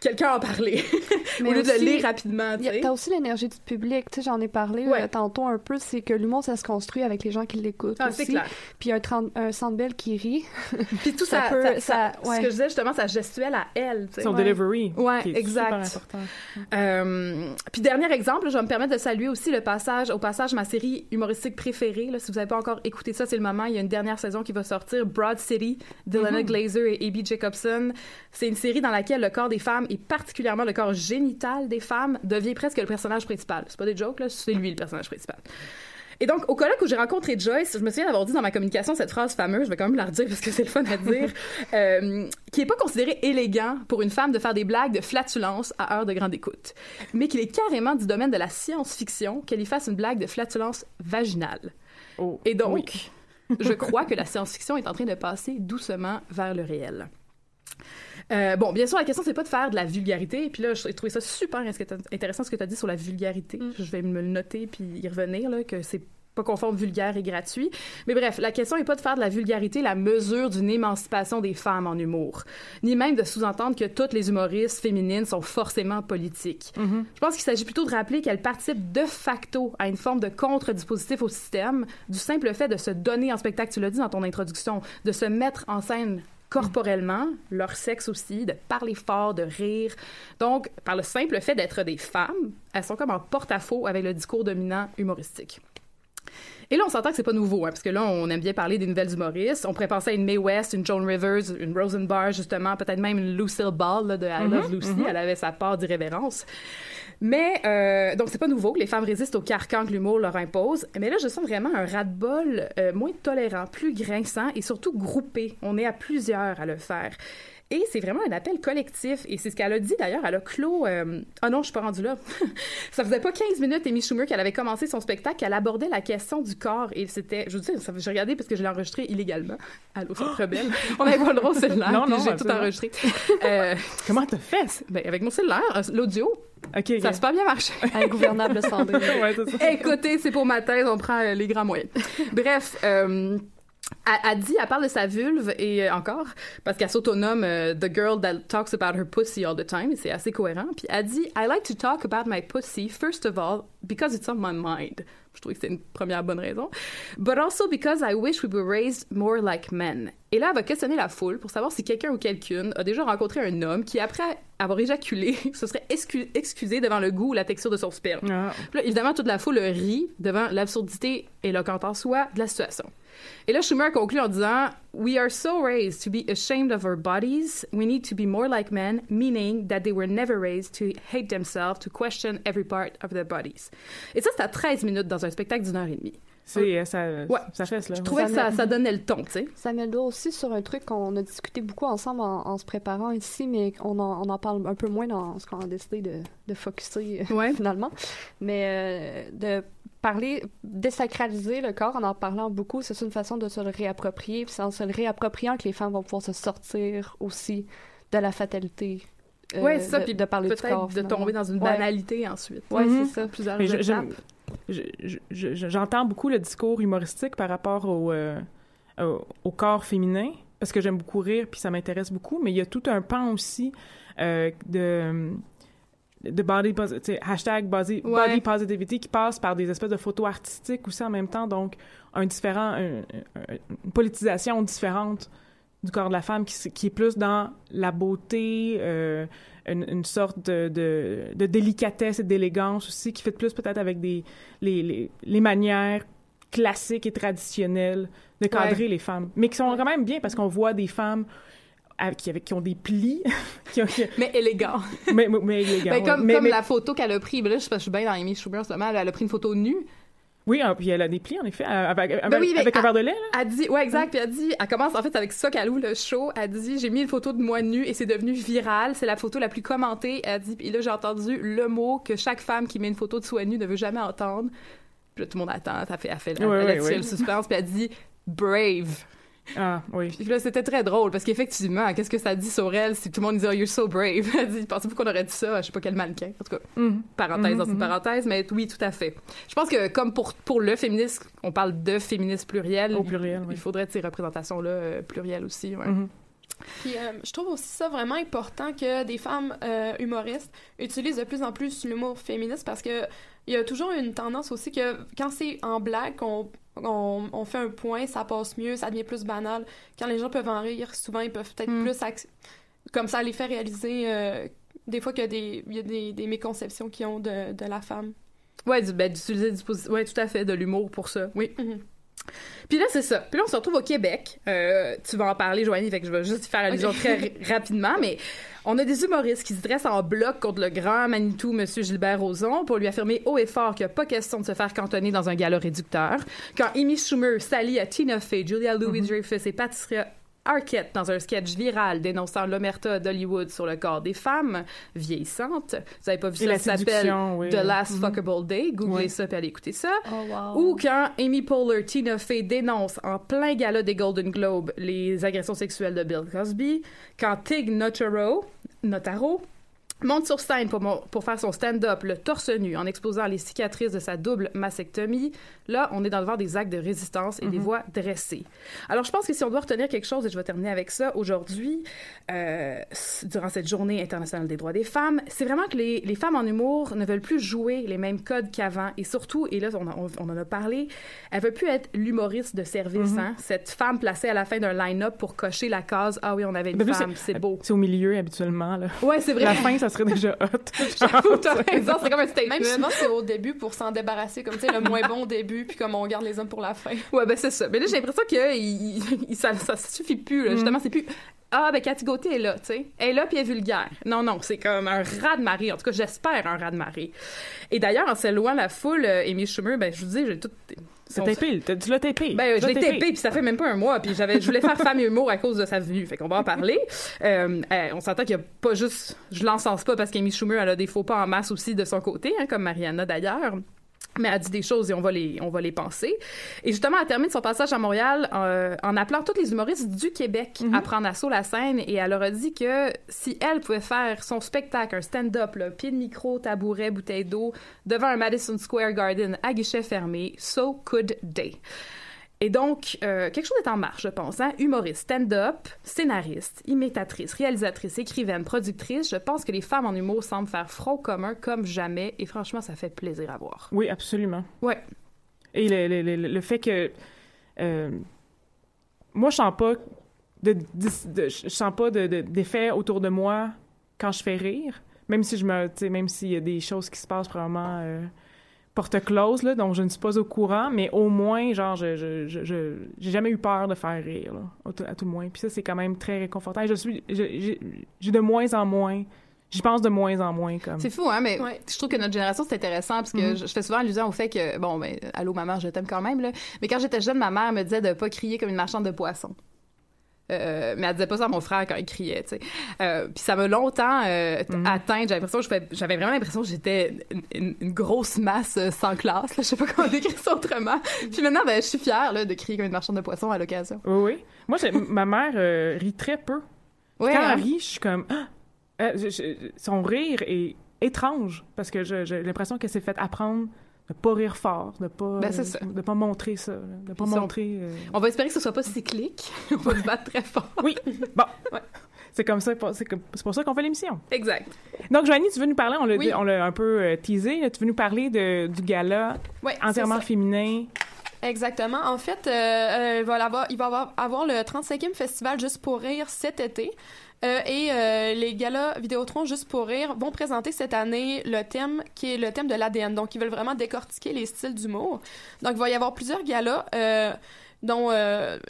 quelqu'un en parler [laughs] au lieu de le lire rapidement. Tu y a- sais. T'as aussi l'énergie du public, tu sais, j'en ai parlé Ouais. euh, tantôt un peu, c'est que l'humour, ça se construit avec les gens qui l'écoutent Ah, aussi. c'est clair. Puis un, un belle qui rit. [laughs] Puis tout ça ça, peut- ça, ça- ce ouais. que je disais justement, sa gestuelle à elle. Son Ouais. delivery. Ouais, qui est exact. Super important. Euh, puis dernier exemple, je vais me permettre de saluer aussi le passage, au passage ma série humoristique préférée. Là, si vous n'avez pas encore écouté ça, c'est le moment. Il y a une dernière saison qui va sortir, Broad City, d'Elena Glazer et A.B. Jacobson. C'est une série dans laquelle le corps des femmes et particulièrement le corps génital des femmes devient presque le personnage principal. C'est pas des jokes là, c'est lui le personnage principal. Et donc, au colloque où j'ai rencontré Joyce, je me souviens d'avoir dit dans ma communication cette phrase fameuse, je vais quand même la redire parce que c'est le fun à dire, [laughs] euh, qui est pas considéré élégant pour une femme de faire des blagues de flatulence à heure de grande écoute, mais qu'il est carrément du domaine de la science-fiction qu'elle y fasse une blague de flatulence vaginale. Oh, Et donc, oui. je [laughs] crois que la science-fiction est en train de passer doucement vers le réel. Euh, bon, bien sûr, la question, c'est pas de faire de la vulgarité. Puis là, j'ai trouvé ça super intéressant ce que tu as dit sur la vulgarité. Je vais me le noter puis y revenir, là, que c'est pas conforme vulgaire et gratuit. Mais bref, la question est pas de faire de la vulgarité la mesure d'une émancipation des femmes en humour, ni même de sous-entendre que toutes les humoristes féminines sont forcément politiques. Je pense qu'il s'agit plutôt de rappeler qu'elles participent de facto à une forme de contre-dispositif au système, du simple fait de se donner en spectacle, tu l'as dit dans ton introduction, de se mettre en scène corporellement, leur sexe aussi, de parler fort, de rire. Donc, par le simple fait d'être des femmes, elles sont comme en porte-à-faux avec le discours dominant humoristique. Et là, on s'entend que c'est pas nouveau, hein, parce que là, on aime bien parler des nouvelles humoristes. On pourrait penser à une Mae West, une Joan Rivers, une Rosenbar, justement, peut-être même une Lucille Ball là, de I Love Lucy. Elle avait sa part d'irrévérence. Mais, euh, donc, c'est pas nouveau que les femmes résistent au carcan que l'humour leur impose. Mais là, je sens vraiment un ras-de-bol euh, moins tolérant, plus grinçant et surtout groupé. On est à plusieurs à le faire. Et c'est vraiment un appel collectif. Et c'est ce qu'elle a dit d'ailleurs. Elle a clos. euh, Ah non, je suis pas rendue là. [laughs] ça faisait pas 15 minutes, Amy Schumer, qu'elle avait commencé son spectacle. Elle abordait la question du corps. Et c'était. Je vous dis, ça- j'ai regardé parce que je l'ai enregistré illégalement. Allô, Centre Belle. On n'avait pas le droit au cellulaire. [laughs] Non, non, J'ai tout enregistré. [laughs] Euh, Comment t'as fait? ben, avec mon cellulaire, euh, l'audio, OK, ça a super bien marché. Ingouvernable Sandrine. Ouais, c'est ça. Écoutez, c'est pour ma thèse, on prend euh, les grands moyens. Bref, euh, elle, dit, elle parle de sa vulve et euh, encore, parce qu'elle s'autonome euh, The Girl That Talks About Her Pussy All the Time, et c'est assez cohérent. Puis elle dit, I like to talk about my pussy, first of all, because it's on my mind. Je trouve que c'est une première bonne raison. But also because I wish we were raised more like men. Et là, elle va questionner la foule pour savoir si quelqu'un ou quelqu'une a déjà rencontré un homme qui, après avoir éjaculé, [laughs] se serait excu- excusé devant le goût ou la texture de son sperme. Ah. Là, évidemment, toute la foule rit devant l'absurdité éloquente en soi de la situation. Et là, Schumer conclut en disant We are so raised to be ashamed of our bodies. We need to be more like men, meaning that they were never raised to hate themselves, to question every part of their bodies. Et ça, c'est à 13 minutes dans un spectacle d'une heure et demie. C'est, euh, ça, Ouais. ça fesse, là. Je trouvais que ça, ça donnait le ton, tu sais. Ça met le doigt aussi sur un truc qu'on a discuté beaucoup ensemble en, en se préparant ici, mais on en, on en parle un peu moins dans ce qu'on a décidé de, de focuser euh, Ouais. finalement. Mais euh, de parler, désacraliser le corps en en parlant beaucoup, c'est une façon de se le réapproprier. Puis c'est en se le réappropriant que les femmes vont pouvoir se sortir aussi de la fatalité. euh, ouais, c'est ça. de, Puis de parler du corps. de finalement. tomber dans une Ouais. banalité ensuite. Ouais, Mhm. c'est ça. Plusieurs Mais je- étapes. Je- je- je- je- j'entends beaucoup le discours humoristique par rapport au, euh, au, au corps féminin, parce que j'aime beaucoup rire, puis ça m'intéresse beaucoup, mais il y a tout un pan aussi euh, de de body hashtag body, Ouais. body positivity qui passe par des espèces de photos artistiques aussi en même temps donc un différent un- un- une politisation différente du corps de la femme qui, qui est plus dans la beauté euh, une, une sorte de, de, de délicatesse et d'élégance aussi qui fait plus peut-être avec des les, les, les manières classiques et traditionnelles de cadrer Ouais. les femmes mais qui sont quand même bien parce qu'on voit des femmes avec, qui, avec- qui ont des plis [laughs] qui ont, qui- Mais élégant. mais, mais, mais Ben, ouais. comme Mais- comme la photo qu'elle a prise. Je je suis bien dans Amy Schumer. Elle a pris une photo nue. Oui ah, puis elle a des plis en effet avec, avec, Ben oui, avec un verre de lait là. Elle dit, ouais, exact. Puis elle dit, elle commence en fait avec ça qu'elle ouvre le show. Elle dit, j'ai mis une photo de moi nue et c'est devenu viral. C'est la photo la plus commentée. Elle dit, puis là, j'ai entendu le mot que chaque femme qui met une photo de soi nue ne veut jamais entendre. Puis là, tout le monde attend. Elle fait, elle fait, elle, Ouais, elle le suspense. Puis elle dit, brave. Ah oui Puis là, c'était très drôle parce qu'effectivement, qu'est-ce que ça dit sur elle si tout le monde dit, oh, you're so brave? [laughs] Elle dit, pensez-vous qu'on aurait dit ça? Je sais pas quel mannequin? En tout cas, Mhm. parenthèse dans une mhm. parenthèse, mais oui, tout à fait. Je pense que comme pour, pour le féminisme, on parle de féminisme pluriel. au pluriel oui. Il faudrait de ces représentations-là euh, plurielles aussi. Ouais. Mhm. Puis euh, je trouve aussi ça vraiment important que des femmes euh, humoristes utilisent de plus en plus l'humour féministe parce que il y a toujours une tendance aussi que quand c'est en blague qu'on on, on fait un point, ça passe mieux, ça devient plus banal. Quand les gens peuvent en rire, souvent ils peuvent peut-être Mm. plus comme ça les fait réaliser euh, des fois qu'il y a des il y a des, des méconceptions qu'ils ont de, de la femme. Ouais, du- ben, d'utiliser du ouais, tout à fait, de l'humour pour ça. Oui. Mhm. Puis là, c'est ça. Puis là, on se retrouve au Québec. Euh, tu vas en parler, Joanie, fait que je vais juste y faire allusion Ok. très [laughs] rapidement, mais on a des humoristes qui se dressent en bloc contre le grand Manitou, Monsieur Gilbert Rozon, pour lui affirmer haut et fort qu'il n'y a pas question de se faire cantonner dans un gala réducteur. Quand Amy Schumer s'allie à Tina Fey, Julia Louis-Dreyfus et Patricia Arquette dans un sketch viral dénonçant l'omerta d'Hollywood sur le corps des femmes vieillissantes. Vous avez pas vu Et ça, la ça s'appelle oui. The Last Mhm. Fuckable Day. Googlez Oui. ça puis allez écouter ça. Oh, Ou quand Amy Poehler, Tina Fey dénonce en plein gala des Golden Globes les agressions sexuelles de Bill Cosby. Quand Tig Notaro, Notaro monte sur scène pour, mon- pour faire son stand-up, le torse nu, en exposant les cicatrices de sa double mastectomie, là, on est dans le vent des actes de résistance et des Mhm. voix dressées. Alors, je pense que si on doit retenir quelque chose, et je vais terminer avec ça aujourd'hui, euh, durant cette journée internationale des droits des femmes, c'est vraiment que les, les femmes en humour ne veulent plus jouer les mêmes codes qu'avant. Et surtout, et là, on, en- on en a parlé, elle veut plus être l'humoriste de service, Mhm. hein? Cette femme placée à la fin d'un line-up pour cocher la case « Ah oui, on avait une femme, c'est beau ». C'est au milieu, habituellement. Là. Ouais, c'est vrai. La fin, ça serait déjà hot. [laughs] J'avoue, t'as raison, c'est comme un statement. Même souvent, c'est au début pour s'en débarrasser, comme tu sais, le moins bon au début, puis comme on garde les hommes pour la fin. Ouais, ben c'est ça. Mais là, j'ai l'impression que il, il- ça, ça suffit plus. Là. Mm. Justement, c'est plus. Ah, ben Cathy Gauthier est là, tu sais. Elle est là, puis elle est vulgaire. Non, non, c'est comme un rat de marée. En tout cas, j'espère un rat de marée. Et d'ailleurs, en saluant la foule, euh, Amy Schumer, ben, je vous dis, j'ai tout. C'est tapé, tu l'as tapé. Ben, je l'ai tapé, puis ça fait même pas un mois, puis j'avais, je voulais faire femme et humour à cause de sa venue, fait qu'on va en parler. Euh, euh, on s'entend qu'il y a pas juste, je l'encense pas parce qu'Amy Schumer, elle a des faux pas en masse aussi de son côté, hein, comme Mariana d'ailleurs. Mais elle dit des choses et on va les, on va les penser. Et justement, elle termine son passage à Montréal euh, en appelant tous les humoristes du Québec à prendre assaut la scène et elle leur a dit que si elle pouvait faire son spectacle, un stand-up, pied de micro, tabouret, bouteille d'eau, devant un Madison Square Garden à guichet fermé, so could they. Et donc, euh, quelque chose est en marche, je pense. Hein? Humoriste, stand-up, scénariste, imitatrice, réalisatrice, écrivaine, productrice. Je pense que les femmes en humour semblent faire front commun comme jamais. Et franchement, ça fait plaisir à voir. Oui, absolument. Ouais. Et le, le, le, le fait que. euh, moi, je sens pas. De, de- de- je sens pas de- de- d'effet autour de moi quand je fais rire. Même si je me. Même s'il y a des choses qui se passent probablement. euh, porte close, là, donc je ne suis pas au courant, mais au moins, genre, je, je, je, je- j'ai jamais eu peur de faire rire, là, au tout- à tout le moins. Puis ça, c'est quand même très réconfortant. Et Je suis, je- j'ai j'ai de moins en moins, j'y pense de moins en moins, comme. C'est fou, hein, mais je trouve que notre génération, c'est intéressant parce que Mhm. je, je fais souvent allusion au fait que, bon, ben, allô, ma mère, je t'aime quand même, là. Mais quand j'étais jeune, ma mère me disait de pas crier comme une marchande de poissons. Euh, mais elle disait pas ça à mon frère quand il criait, tu sais. Euh, puis ça m'a longtemps euh, Mhm. atteint. J'avais l'impression j'avais vraiment l'impression que j'étais une, grosse masse euh, sans classe. Là. Je sais pas comment [laughs] décrire ça autrement. Puis maintenant, ben, je suis fière là, de crier comme une marchande de poissons à l'occasion. Oui, oui. Moi, ma mère rit très peu. Ouais, Quand hein? elle rit, je suis comme... Ah! Je- je- son rire est étrange, parce que j'ai l'impression qu'elle s'est fait apprendre de pas rire fort, de pas, Ben, de pas montrer ça, de pas Puis ça, on- montrer... euh, On va espérer que ce soit pas cyclique. [laughs] On va se battre très fort. Oui, [laughs] bon. C'est comme ça, c'est pour ça qu'on fait l'émission. Exact. Donc, Joanie, tu veux nous parler, on l'a Oui. dit- on l'a un peu euh, teasé, là, tu veux nous parler de, du gala entièrement féminin? Exactement. En fait, euh, euh, il va, avoir, il va avoir, avoir le 35e festival Juste pour rire cet été. Euh, et euh, les galas Vidéotron Juste pour rire vont présenter cette année le thème qui est le thème de l'ADN. Donc, ils veulent vraiment décortiquer les styles d'humour. Donc, il va y avoir plusieurs galas, euh, dont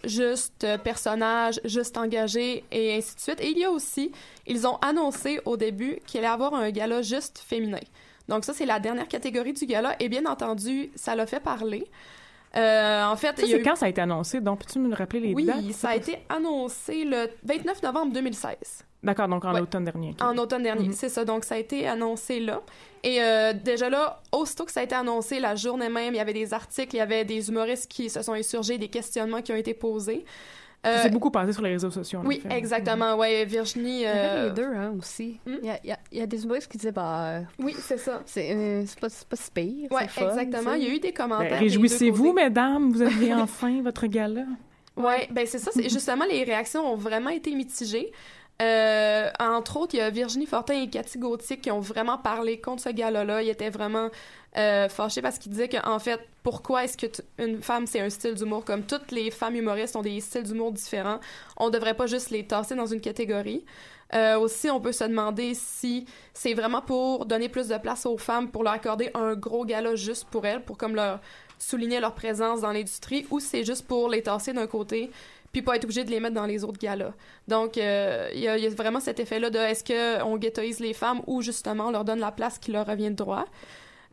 Juste personnage, Juste engagé et ainsi de suite. Et il y a aussi, ils ont annoncé au début qu'il allait y avoir un gala Juste féminin. Donc, ça, c'est la dernière catégorie du gala. Et bien entendu, ça l'a fait parler. Euh, en fait, c'est eu- quand ça a été annoncé? Donc, peux-tu me rappeler les oui, dates? ça a été annoncé le 29 novembre 2016. D'accord, donc en Ouais. automne dernier. En automne dernier, Mhm. c'est ça. Donc, ça a été annoncé là. Et euh, déjà là, aussitôt que ça a été annoncé, la journée même, il y avait des articles, il y avait des humoristes qui se sont insurgés, des questionnements qui ont été posés. Euh, Ça s'est beaucoup passé sur les réseaux sociaux. oui, exactement. Ouais, Virginie. Il y avait euh, les deux, hein, aussi. Il y, a, il y a- il y a des humoristes qui disaient, bah, euh, Oui, c'est ça. c'est euh, c'est pas, c'est pas si pire. Ouais, c'est fun, exactement. Il y a eu des commentaires. Ben, Réjouissez-vous, mesdames, vous avez [laughs] enfin votre gala. Ouais, ben c'est ça. C'est justement les réactions ont vraiment été mitigées. Euh, entre autres, il y a Virginie Fortin et Cathy Gauthier qui ont vraiment parlé contre ce gala-là. Ils étaient vraiment euh, fâchés parce qu'ils disaient qu'en fait, pourquoi est-ce que une femme c'est un style d'humour? Comme toutes les femmes humoristes ont des styles d'humour différents. On devrait pas juste les tasser dans une catégorie. Euh, aussi, on peut se demander si c'est vraiment pour donner plus de place aux femmes, pour leur accorder un gros gala juste pour elles, pour comme leur souligner leur présence dans l'industrie ou c'est juste pour les tasser d'un côté puis pas être obligé de les mettre dans les autres galas. Donc, euh, il y, a, y, a vraiment cet effet-là de est-ce qu'on ghettoise les femmes ou justement on leur donne la place qui leur revient de droit?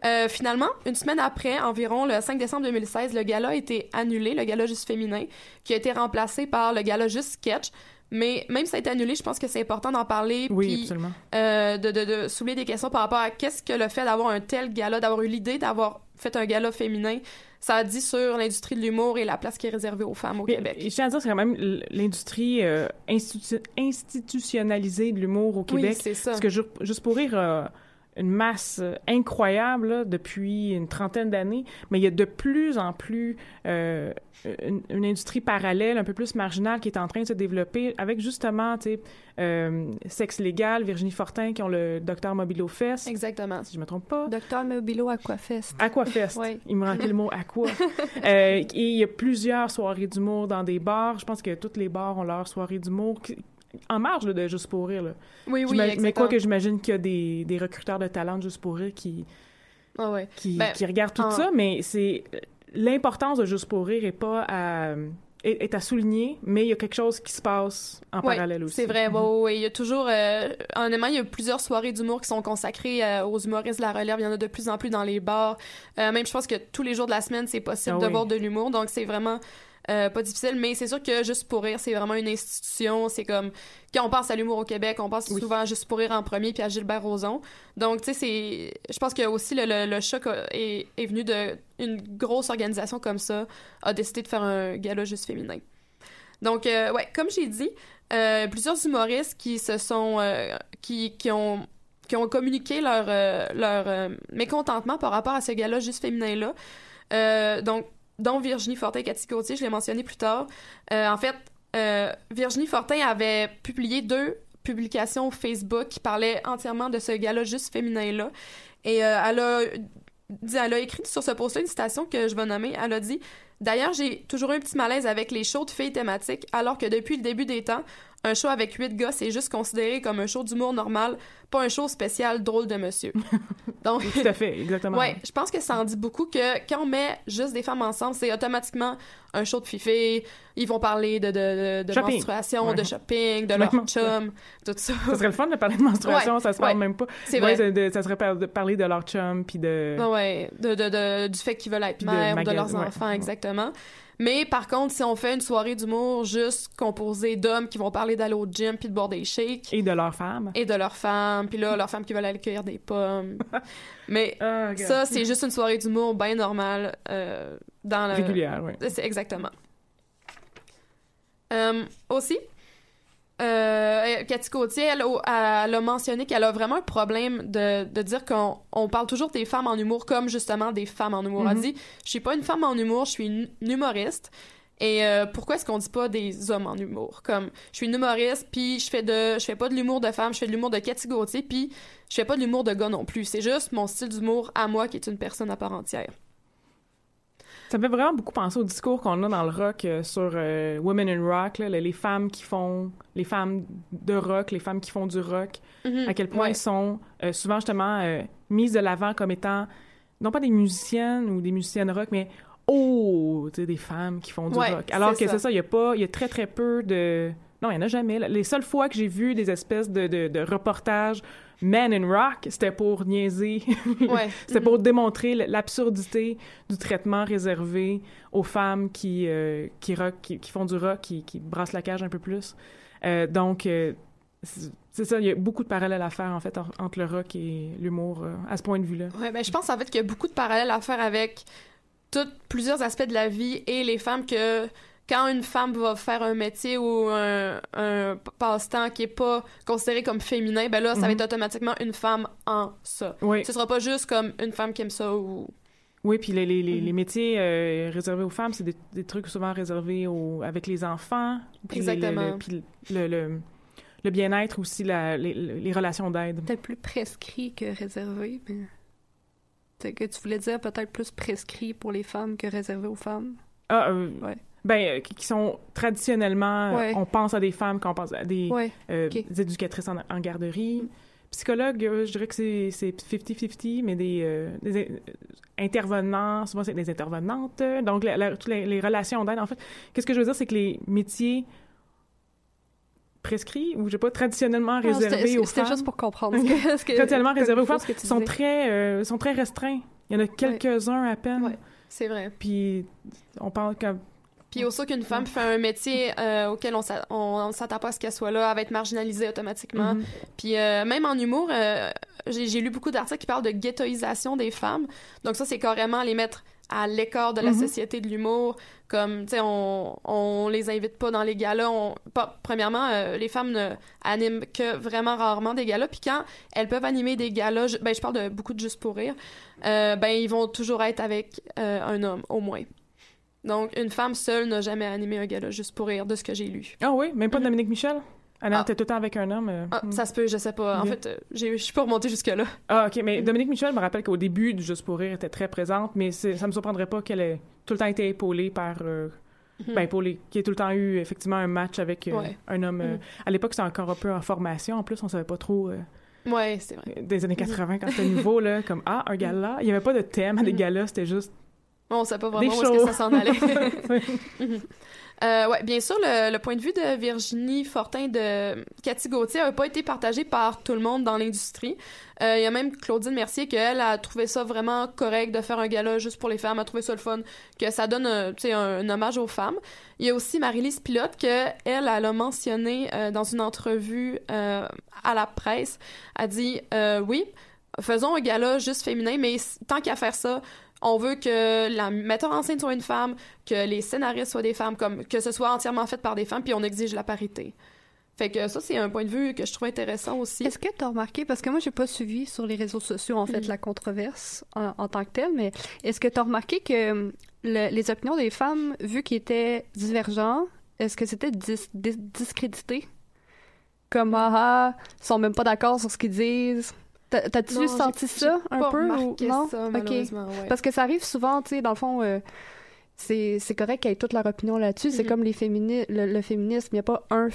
Euh, finalement, une semaine après, environ le 5 décembre 2016, le gala a été annulé, le gala juste féminin, qui a été remplacé par le gala juste sketch. Mais même si ça a été annulé, je pense que c'est important d'en parler. Oui, puis, absolument. Euh, de, de, de soulever des questions par rapport à qu'est-ce que le fait d'avoir un tel gala, d'avoir eu l'idée d'avoir fait un gala féminin, ça a dit sur l'industrie de l'humour et la place qui est réservée aux femmes au Québec. Et je tiens à dire, c'est quand même l'industrie euh, institu- institutionnalisée de l'humour au Québec. Oui, c'est ça. Parce que Ju- Juste pour rire, euh, une masse euh, incroyable là, depuis une trentaine d'années, mais il y a de plus en plus euh, une, une industrie parallèle, un peu plus marginale, qui est en train de se développer avec justement, tu sais, euh, Sexe Légal, Virginie Fortin, qui ont le Docteur Mobilo Fest, Exactement. si je me trompe pas. Docteur Mobilo Aquafest. Aquafest. [laughs] Ouais. Il me manquait le mot aqua. [laughs] Euh, et il y a plusieurs soirées d'humour dans des bars. Je pense que tous les bars ont leur soirée d'humour. qui- En marge là, de Juste pour rire. Là. Oui, oui, exactement. mais quoi que j'imagine qu'il y a des, des recruteurs de talent de Juste pour rire qui, Ah ouais. qui, Ben, qui regardent tout en- ça, mais c'est l'importance de Juste pour rire est pas à, est, à souligner, mais il y a quelque chose qui se passe en Ouais, parallèle aussi. C'est vrai. Mhm. ouais. Il y a toujours, euh, honnêtement, il y a plusieurs soirées d'humour qui sont consacrées euh, aux humoristes de la relève. Il y en a de plus en plus dans les bars. Euh, même, je pense que tous les jours de la semaine, c'est possible Ah de oui. voir de l'humour. Donc, c'est vraiment euh, pas difficile. Mais c'est sûr que Juste pour rire, c'est vraiment une institution. C'est comme, quand on pense à l'humour au Québec, on pense Oui. souvent à Juste pour rire en premier puis à Gilbert Rozon. Donc, tu sais, c'est, je pense que aussi le, le, le choc est, est venu de une grosse organisation comme ça a décidé de faire un gala juste féminin. Donc, euh, ouais, comme j'ai dit, euh, plusieurs humoristes qui se sont, euh, qui, qui ont qui ont communiqué leur, leur mécontentement par rapport à ce gars-là juste féminin-là. Euh, donc, dont Virginie Fortin et Cathy Gauthier, je l'ai mentionné plus tard. Euh, en fait, euh, Virginie Fortin avait publié deux publications Facebook qui parlaient entièrement de ce gars-là juste féminin-là. Et euh, elle a elle a écrit sur ce post-là une citation que je vais nommer. Elle a dit D'ailleurs, j'ai toujours eu un petit malaise avec les shows de filles thématiques, alors que depuis le début des temps, un show avec huit gars, c'est juste considéré comme un show d'humour normal, pas un show spécial drôle de monsieur. [laughs] Donc, Tout à fait, exactement. Ouais, je pense que ça en dit beaucoup que quand on met juste des femmes ensemble, c'est automatiquement un show de fifé. Ils vont parler de, de, de, menstruation, Ouais. de shopping, de leur chum, tout ça. Ça serait le fun de parler de menstruation, Ouais, ça se parle ouais. même pas. C'est vrai. ça- de- ça serait par- de parler de leur chum, puis de... Ah ouais, de, de, de- du fait qu'ils veulent être mères, de, leurs enfants, exactement. Mais par contre, si on fait une soirée d'humour juste composée d'hommes qui vont parler d'aller au gym puis de boire des shakes Et de leur femme. et de leurs femmes, puis là, leurs femmes qui veulent aller cueillir des pommes. [laughs] Mais regarde. ça, c'est juste une soirée d'humour bien normale euh, dans le... Régulière, oui. C'est exactement. Euh, aussi, euh, Cathy Gauthier, elle, a- elle a mentionné qu'elle a vraiment un problème de, de dire qu'on on parle toujours des femmes en humour comme justement des femmes en humour. Elle Mhm. dit Je suis pas une femme en humour, je suis une, une humoriste. Et euh, pourquoi est-ce qu'on dit pas des hommes en humour? Comme je suis une humoriste, puis je fais de, je fais pas de l'humour de femme, je fais de l'humour de Cathy Gauthier, puis je fais pas de l'humour de gars non plus. C'est juste mon style d'humour à moi qui est une personne à part entière. Ça me fait vraiment beaucoup penser au discours qu'on a dans le rock euh, sur euh, Women in Rock, là, les femmes qui font, les femmes de rock, les femmes qui font du rock, Mhm. à quel point Ouais. elles sont euh, souvent justement mises de l'avant comme étant, non pas des musiciennes ou des musiciennes rock, mais oh, tu sais, des femmes qui font du Ouais, rock. Alors que c'est ça, il y a pas, il y a très très peu de, non, il y en a jamais. là. Les seules fois que j'ai vu des espèces de, de, de reportages Men in Rock, c'était pour niaiser Ouais. [laughs] c'était pour démontrer l'absurdité du traitement réservé aux femmes qui, euh, qui, rock, qui, qui font du rock, qui, qui brassent la cage un peu plus. Euh, donc, euh, c'est ça, il y a beaucoup de parallèles à faire, en fait, en- entre le rock et l'humour à ce point de vue-là. Ouais, ben, je pense en fait qu'il y a beaucoup de parallèles à faire avec tous plusieurs aspects de la vie et les femmes que quand une femme va faire un métier ou un, un passe-temps qui est pas considéré comme féminin, ben là, ça va Mhm. être automatiquement une femme en ça. Oui. Ce sera pas juste comme une femme qui aime ça ou... Oui, puis les, les, les, Mhm. les métiers euh, réservés aux femmes, c'est des, des trucs souvent réservés aux, avec les enfants. puis les- le- Exactement. le- puis le, le, le bien-être aussi, la, les, les relations d'aide. Peut-être plus prescrit que réservé, mais. C'est que tu voulais dire peut-être plus prescrit pour les femmes que réservé aux femmes? Ah, euh, Ouais. Ben, euh, qui sont traditionnellement, euh, Ouais. on pense à des femmes quand on pense à des, Ouais. euh, des éducatrices en, en garderie. Psychologue, je dirais que c'est c'est 50-50, mais des, euh, des in- intervenants, souvent c'est des intervenantes, donc la- la- toutes les, les relations d'aide. En fait, qu'est-ce que je veux dire, c'est que les métiers prescrits ou je sais pas traditionnellement Non, c'était- réservés aux C'était femmes. juste pour comprendre [laughs] ce que, traditionnellement réservés aux femmes sont disais. très euh, sont très restreints. Il y en a quelques-uns à peine. Ouais, c'est vrai. Puis on parle comme Puis aussi qu'une femme fait un métier euh, auquel on on, on s'attend pas à ce qu'elle soit là, elle va être marginalisée automatiquement. Mhm. Puis euh, même en humour, euh, j'ai lu beaucoup d'articles qui parlent de ghettoisation des femmes. Donc ça, c'est carrément les mettre à l'écart de la Mhm. société de l'humour. Comme, tu sais, on, on les invite pas dans les galas. On, pas, premièrement, euh, les femmes ne animent que vraiment rarement des galas. Puis quand elles peuvent animer des galas, je, ben, je parle de beaucoup de Juste pour rire, euh, ben, ils vont toujours être avec euh, un homme, au moins. Donc, une femme seule n'a jamais animé un gala Juste pour rire, de ce que j'ai lu. Ah oui, même pas de Dominique Michel? Elle Ah. était tout le temps avec un homme. euh, Ah, hmm. ça se peut, je sais pas. En fait, euh, j'ai- je suis pas remontée jusque-là. Ah, OK. Mais Dominique Michel me rappelle qu'au début du Juste pour rire était très présente, mais ça me surprendrait pas qu'elle ait tout le temps été épaulée par. euh, Mhm. Ben, épaulée. Qu'il y ait tout le temps eu, effectivement, un match avec euh, Ouais. un homme. Mhm. À l'époque, c'était encore un peu en formation. En plus, on savait pas trop. Ouais, c'est vrai. des années 80, quand c'était nouveau, là, comme Ah, un gala. Il y avait pas de thème à des Mhm. galas, c'était juste. On sait pas vraiment où est-ce que ça s'en allait. [laughs] [laughs] Euh, ouais, bien sûr, le, le point de vue de Virginie Fortin de Cathy Gauthier n'a pas été partagé par tout le monde dans l'industrie. Euh, Il y a même Claudine Mercier qu'elle a trouvé ça vraiment correct de faire un gala juste pour les femmes, a trouvé ça le fun, que ça donne euh, tu sais, un, un hommage aux femmes. Il y a aussi Marie-Lise Pilote que elle, elle a mentionné euh, dans une entrevue euh, à la presse. A dit euh, oui, faisons un gala juste féminin, mais tant qu'à faire ça, on veut que la metteur en scène soit une femme, que les scénaristes soient des femmes, comme que ce soit entièrement fait par des femmes, puis on exige la parité. Fait que ça, c'est un point de vue que je trouve intéressant aussi. Est-ce que tu as remarqué, parce que moi, j'ai pas suivi sur les réseaux sociaux, en fait, Mhm. la controverse en, en tant que telle, mais est-ce que tu as remarqué que hum, le- les opinions des femmes, vu qu'ils étaient divergents, est-ce que c'était dis- dis- discrédité? Comme, ah, ah, ils sont même pas d'accord sur ce qu'ils disent. T'as- T'as-tu senti ça un pas peu? ou- non? ça, Ok. malheureusement, ouais. Parce que ça arrive souvent, tu sais, dans le fond, euh, c'est c'est correct qu'ils aient toute leur opinion là-dessus. C'est Mhm. comme les fémini le, le féminisme. Il n'y a pas un,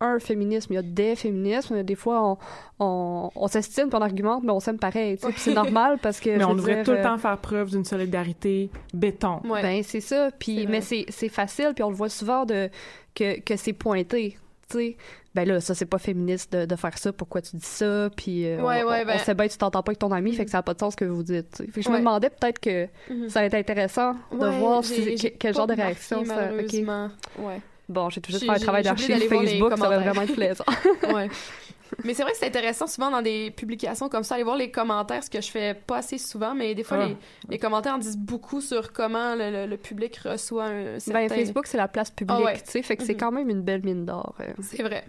un féminisme, il y a des féminismes. Des fois, on, on, on s'estime, on argumente, mais on s'aime pareil. tu sais. Puis c'est normal parce que. [laughs] Mais je on devrait dire, tout le euh, temps faire preuve d'une solidarité béton. Ouais. Ben, c'est ça. Puis, mais c'est c'est facile, puis on le voit souvent de, que, que c'est pointé. Tu sais, ben là, ça, c'est pas féministe de, de faire ça. Pourquoi tu dis ça? Puis, euh, Ouais, on, ouais, ben- on sait bien que tu t'entends pas avec ton ami, fait que ça n'a pas de sens ce que vous dites. Fait que je me demandais peut-être que Mhm. ça va être intéressant de voir si, quel genre de réaction ça. ok. malheureusement. Ouais. Bon, j'ai tout juste J'ai- fait un travail d'archive Facebook, ça va vraiment être plaisant. [laughs] ouais. [laughs] Mais c'est vrai que c'est intéressant souvent dans des publications comme ça, aller voir les commentaires, ce que je fais pas assez souvent, mais des fois, Ah. les, les commentaires en disent beaucoup sur comment le, le- le public reçoit un certain... Ben, Facebook, c'est la place publique, Ah ouais. tu sais, fait que c'est Mhm. quand même une belle mine d'or. euh. C'est vrai.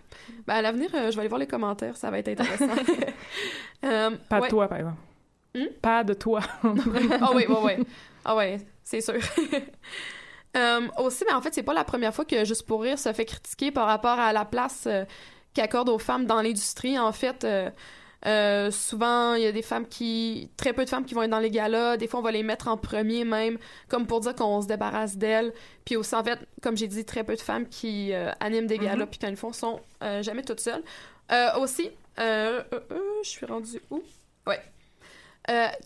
Ben, à l'avenir, euh, je vais aller voir les commentaires, ça va être intéressant. [laughs] Euh, Pas de toi, par exemple. Hmm? Pas de toi. Ah oui, oui, oui. Ah ouais, c'est sûr. Euh, aussi, mais en fait, c'est pas la première fois que Juste pour rire se fait critiquer par rapport à la place euh, qu'accorde aux femmes dans l'industrie. En fait, euh, euh, souvent, il y a des femmes qui... Très peu de femmes qui vont être dans les galas. Des fois, on va les mettre en premier même, comme pour dire qu'on se débarrasse d'elles. Puis aussi, en fait, comme j'ai dit, très peu de femmes qui euh, animent des galas, puis quand ils le font, sont jamais toutes seules. Aussi, je suis rendue où? Ouais.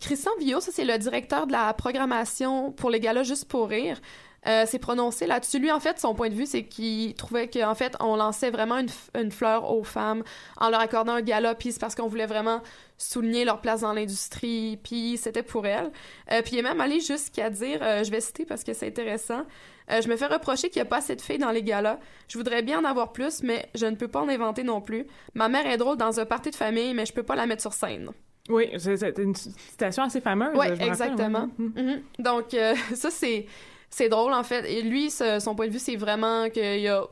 Christian Villot, ça c'est le directeur de la programmation pour les galas Juste pour rire, euh, s'est prononcé là-dessus. Lui, en fait, son point de vue, c'est qu'il trouvait qu'en fait, on lançait vraiment une, fleur aux femmes en leur accordant un gala, puis c'est parce qu'on voulait vraiment souligner leur place dans l'industrie, puis c'était pour elles. Euh, puis il est même allé jusqu'à dire, euh, je vais citer parce que c'est intéressant, euh, je me fais reprocher qu'il n'y a pas assez de filles dans les galas. Je voudrais bien en avoir plus, mais je ne peux pas en inventer non plus. Ma mère est drôle dans un party de famille, mais je peux pas la mettre sur scène. Oui, c'est une citation assez fameuse. Oui, rappelle, exactement. Mhm. Donc, [laughs] ça, c'est, c'est drôle, en fait. Et lui, ce- son point de vue, c'est vraiment qu'il y a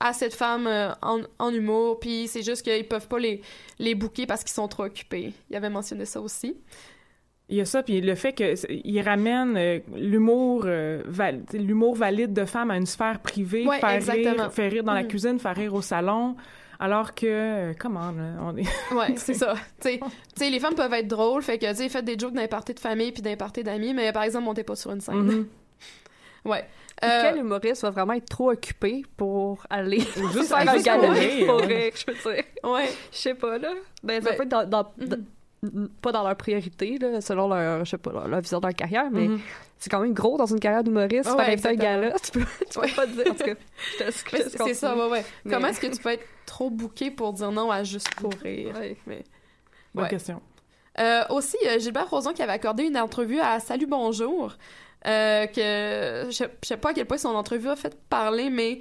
assez de femmes euh, en, en humour, puis c'est juste qu'ils peuvent pas les, les booker parce qu'ils sont trop occupés. Il avait mentionné ça aussi. Il y a ça, puis le fait qu'il ramène euh, l'humour euh, val- l'humour valide de femmes à une sphère privée, Ouais, faire rire, faire rire dans la Mhm. cuisine, faire rire au salon, alors que, comment, là, on est... [laughs] Ouais, c'est ça. Tu sais- les femmes peuvent être drôles, fait que, tu sais, faites des jokes d'un party de famille puis d'un party d'amis, mais par exemple, montez pas sur une scène. Mhm. Ouais. Euh, Quel humoriste va vraiment être trop occupé pour aller juste [laughs] faire un juste gala pour rire, je veux dire. Ouais. Je sais pas, là. Ben, ça Ben, peut être dans, dans, mhm. n- pas dans leur priorité, là, selon leur, je sais pas, leur, leur vision de leur carrière, mais Mhm. c'est quand même gros dans une carrière d'humoriste, Ah faire ouais, un gars-là, tu peux, tu peux pas [laughs] te dire, c'est ça, ouais, ouais. Mais- Comment est-ce que tu peux être trop bouqué pour dire non à juste pour rire? Ouais. Mais... Bonne Ouais. question. Euh, aussi, euh, Gilbert Rozon qui avait accordé une entrevue à Salut Bonjour. Euh, que je je sais pas à quel point son entrevue a fait parler, mais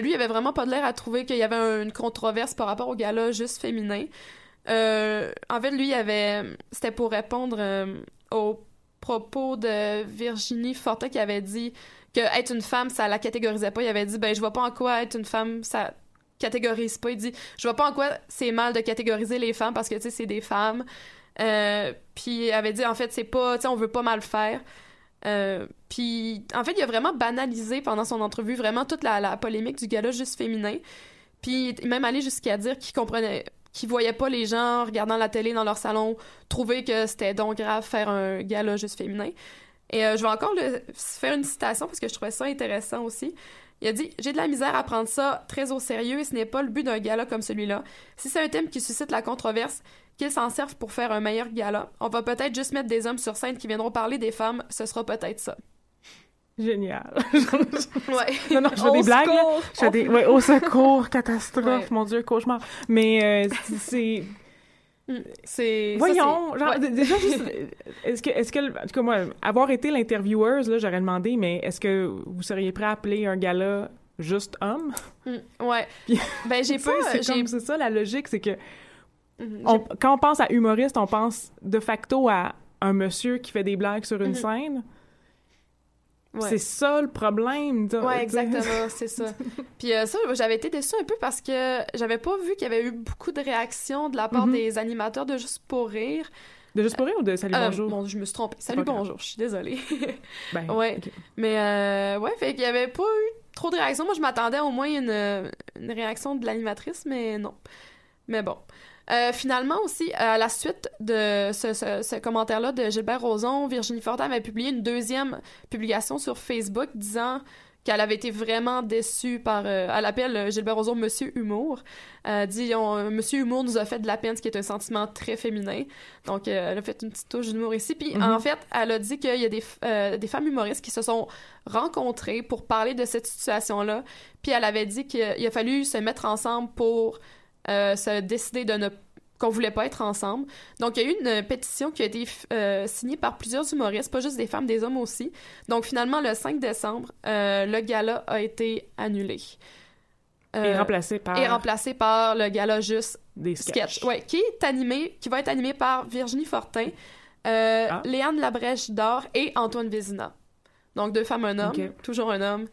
lui, il avait vraiment pas de l'air à trouver qu'il y avait un- une controverse par rapport au gala juste féminin. Euh, en fait, lui, il avait, c'était pour répondre euh, aux propos de Virginie Fortin qui avait dit que être une femme, ça la catégorisait pas. Il avait dit, ben, je vois pas en quoi être une femme, ça catégorise pas. Il dit, je vois pas en quoi c'est mal de catégoriser les femmes parce que, tu sais, c'est des femmes. Puis il avait dit, en fait, c'est pas, tu sais, on veut pas mal faire. Euh, puis, en fait, il a vraiment banalisé pendant son entrevue vraiment toute la, polémique du gala juste féminin. Puis, il est même allé jusqu'à dire qu'il comprenait, qu'il voyait pas les gens regardant la télé dans leur salon trouver que c'était donc grave faire un gala juste féminin. Et euh, je vais encore faire une citation parce que je trouvais ça intéressant aussi. Il a dit J'ai de la misère à prendre ça très au sérieux et ce n'est pas le but d'un gala comme celui-là. Si c'est un thème qui suscite la controverse, qu'ils s'en servent pour faire un meilleur gala. On va peut-être juste mettre des hommes sur scène qui viendront parler des femmes, ce sera peut-être ça. Génial. [laughs] Ouais. Non, non, je fais des blagues. secours! Je fais des... ouais, au secours, [laughs] catastrophe, Ouais. mon Dieu, cauchemar. Mais euh, c'est- c'est... Mm. Ça, Voyons, genre, ouais. déjà, juste, est-ce que, est-ce que, en tout cas, moi, avoir été l'intervieweuse, là, j'aurais demandé, mais est-ce que vous seriez prêt à appeler un gala juste homme? Mm. Ouais. Puis- Ben, [laughs] j'ai pas. c'est ça, la logique, c'est que, Mhm. on- quand on pense à humoriste, on pense de facto à un monsieur qui fait des blagues sur une Mhm. scène. Ouais. C'est ça le problème. sais. Ouais, exactement, [laughs] c'est ça. Puis euh, ça, j'avais été déçue un peu parce que j'avais pas vu qu'il y avait eu beaucoup de réactions de la part Mhm. des animateurs de Juste pour rire. De juste pour rire ou de salut Euh, bonjour? Bon, je me suis trompée. Salut, bonjour, je suis désolée. Ben, ouais. Mais euh, ouais, fait qu'il y avait pas eu trop de réactions. Moi, je m'attendais au moins à une, une réaction de l'animatrice, mais non. Mais bon. Euh, finalement aussi, à la suite de ce, ce- ce commentaire-là de Gilbert Rozon, Virginie Fortin avait publié une deuxième publication sur Facebook disant qu'elle avait été vraiment déçue par... euh, elle appelle euh, Gilbert Rozon Monsieur Humour. Euh, dit on- euh, Monsieur Humour nous a fait de la peine, ce qui est un sentiment très féminin. Donc, euh, elle a fait une petite touche d'humour ici. Puis, Mhm. en fait, elle a dit qu'il y a des, euh, des femmes humoristes qui se sont rencontrées pour parler de cette situation-là. Puis, elle avait dit qu'il a fallu se mettre ensemble pour euh, se décider de ne qu'on voulait pas être ensemble. Donc, il y a eu une pétition qui a été euh, signée par plusieurs humoristes, pas juste des femmes, des hommes aussi. Donc, finalement, le 5 décembre, euh, le gala a été annulé. Et Euh, remplacé par et remplacé par le gala juste des sketch. sketchs. Ouais, qui est animé, qui va être animé par Virginie Fortin, euh, Ah. Léane Labrèche d'Or et Antoine Vézina. Donc deux femmes, un homme, toujours un homme.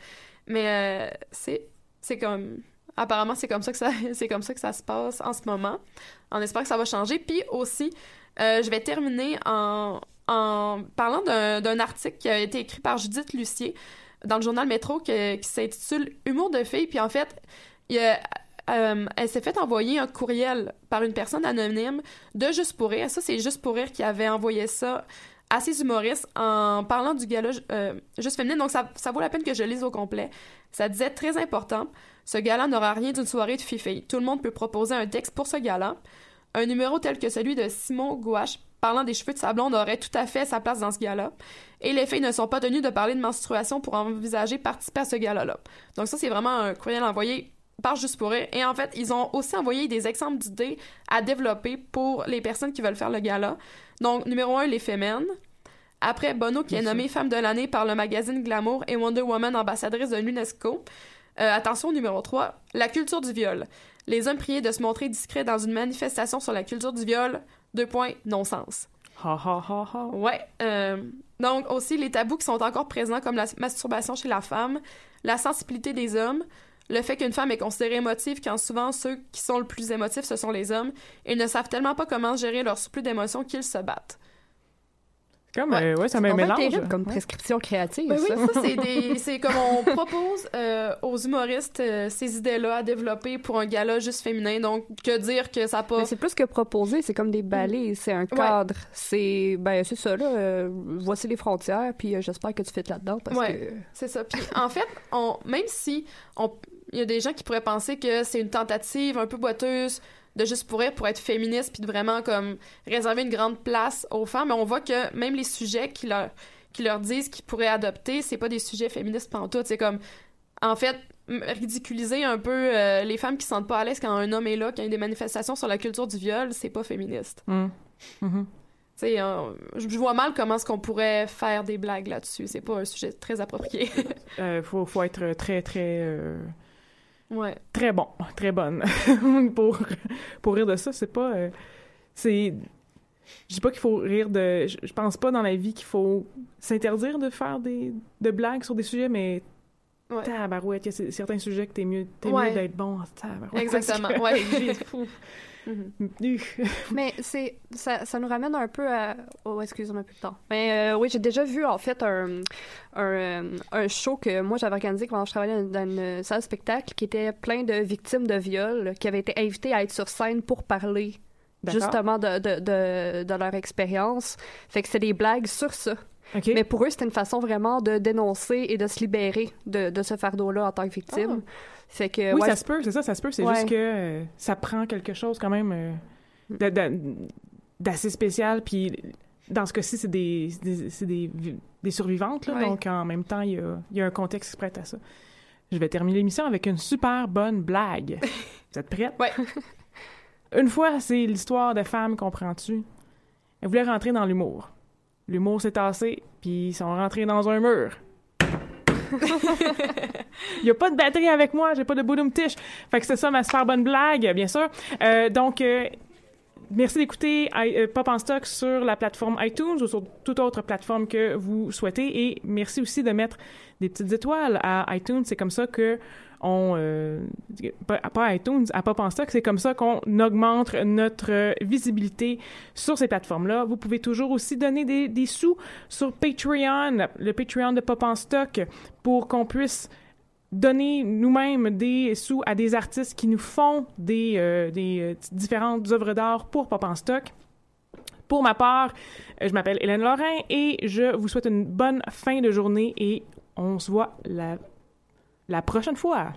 Mais euh, c'est c'est comme apparemment c'est comme ça que ça [laughs] c'est comme ça que ça se passe en ce moment. On espère que ça va changer. Puis aussi, euh, je vais terminer en en parlant d'un article qui a été écrit par Judith Lucier dans le journal Métro que- qui s'intitule Humour de filles. Puis en fait, euh, elle s'est fait envoyer un courriel par une personne anonyme de Juste pour rire. Ça, c'est Juste pour rire qui avait envoyé ça à ses humoristes en parlant du gala euh, Juste féminin. Donc, ça, ça vaut la peine que je lise au complet. Ça disait très important. Ce gala n'aura rien d'une soirée de fifi. Tout le monde peut proposer un texte pour ce gala. Un numéro tel que celui de Simon Gouache parlant des cheveux de sa blonde aurait tout à fait sa place dans ce gala. Et les filles ne sont pas tenues de parler de menstruation pour envisager participer à ce gala-là. Donc ça, c'est vraiment un courriel envoyé par Juste pour rire. Et en fait, ils ont aussi envoyé des exemples d'idées à développer pour les personnes qui veulent faire le gala. Donc, numéro un, les. Après, Bono, qui est nommée femme de l'année par le magazine Glamour et Wonder Woman ambassadrice de l'UNESCO. Euh, attention, numéro 3, la culture du viol. Les hommes priés de se montrer discrets dans une manifestation sur la culture du viol. Deux points, non-sens. Ha ha ha ha. Ouais. euh, donc aussi les tabous qui sont encore présents comme la masturbation chez la femme, la sensibilité des hommes, le fait qu'une femme est considérée émotive quand souvent ceux qui sont le plus émotifs ce sont les hommes et ne savent tellement pas comment gérer leur surplus d'émotions qu'ils se battent. C'est comme, Ouais. euh, ouais, ça C'est me mélange. terrible comme Ouais. prescription créative. Ben oui, ça. c'est des [laughs] c'est comme on propose euh, aux humoristes euh, ces idées-là à développer pour un gala juste féminin. Donc que dire que ça pas Mais c'est plus que proposer, c'est comme des balais, c'est un cadre. C'est ben c'est ça là, euh, voici les frontières puis euh, j'espère que tu fais là-dedans parce Ouais. que C'est ça. Puis en fait, on, même si on, il y a des gens qui pourraient penser que c'est une tentative un peu boiteuse de juste pour rire pour être féministe puis de vraiment comme réserver une grande place aux femmes. Mais on voit que même les sujets qui leur qui leur disent qu'ils pourraient adopter c'est pas des sujets féministes pantoute. C'est comme en fait ridiculiser un peu euh, les femmes qui se sentent pas à l'aise quand un homme est là quand il y a des manifestations sur la culture du viol c'est pas féministe. Mm. Mhm. tu sais euh, je je vois mal comment est-ce qu'on pourrait faire des blagues là-dessus. C'est pas un sujet très approprié. Euh, faut, faut être très, très, euh, ouais très bon, très bonne [laughs] pour, pour rire de ça. C'est pas. euh, c'est. Je dis pas qu'il faut rire de. Je, pense pas dans la vie qu'il faut s'interdire de faire des de blagues sur des sujets, mais. Ouais. Tabarouette, il y a certains sujets que t'es mieux, t'es Ouais. mieux d'être bon. Tabarouette, Exactement, que [laughs] ouais. Mhm. [laughs] Mais c'est ça, ça nous ramène un peu à oh excusez-moi plus de temps. Mais euh, oui, j'ai déjà vu en fait un un, un show que moi j'avais organisé quand je travaillais dans, dans une salle de spectacle qui était plein de victimes de viol qui avaient été invitées à être sur scène pour parler justement de, de, de, de leur expérience. Fait que c'est des blagues sur ça. Mais pour eux, c'était une façon vraiment de dénoncer et de se libérer de, de ce fardeau-là en tant que victime. Que oui, ouais, ça se peut, c'est ça, ça se peut. C'est Ouais. juste que euh, ça prend quelque chose quand même euh, d'assez spécial. Puis dans ce cas-ci, c'est des, survivantes. Là, Ouais. Donc en même temps, il y a, y a un contexte qui se prête à ça. Je vais terminer l'émission avec une super bonne blague. [laughs] Vous êtes prêtes? Ouais. [laughs] Une fois, c'est l'histoire de femmes, comprends-tu? Elles voulaient rentrer dans l'humour. L'humour s'est tassé, puis ils sont rentrés dans un mur. Il n'y a pas de batterie avec moi, j'ai pas de boudum tiche. Fait que c'est ça ma super bonne blague, bien sûr. Euh, donc, euh, merci d'écouter euh, Pop en stock sur la plateforme iTunes ou sur toute autre plateforme que vous souhaitez. Et merci aussi de mettre des petites étoiles à iTunes. C'est comme ça que euh, pas, pas iTunes, à Pop en stock, c'est comme ça qu'on augmente notre visibilité sur ces plateformes-là. Vous pouvez toujours aussi donner des, sous sur Patreon, le Patreon de Pop en stock, pour qu'on puisse donner nous-mêmes des sous à des artistes qui nous font des, euh, euh, différentes œuvres d'art pour Pop en stock. Pour ma part, je m'appelle Hélène Lorrain et je vous souhaite une bonne fin de journée et on se voit la, la prochaine fois.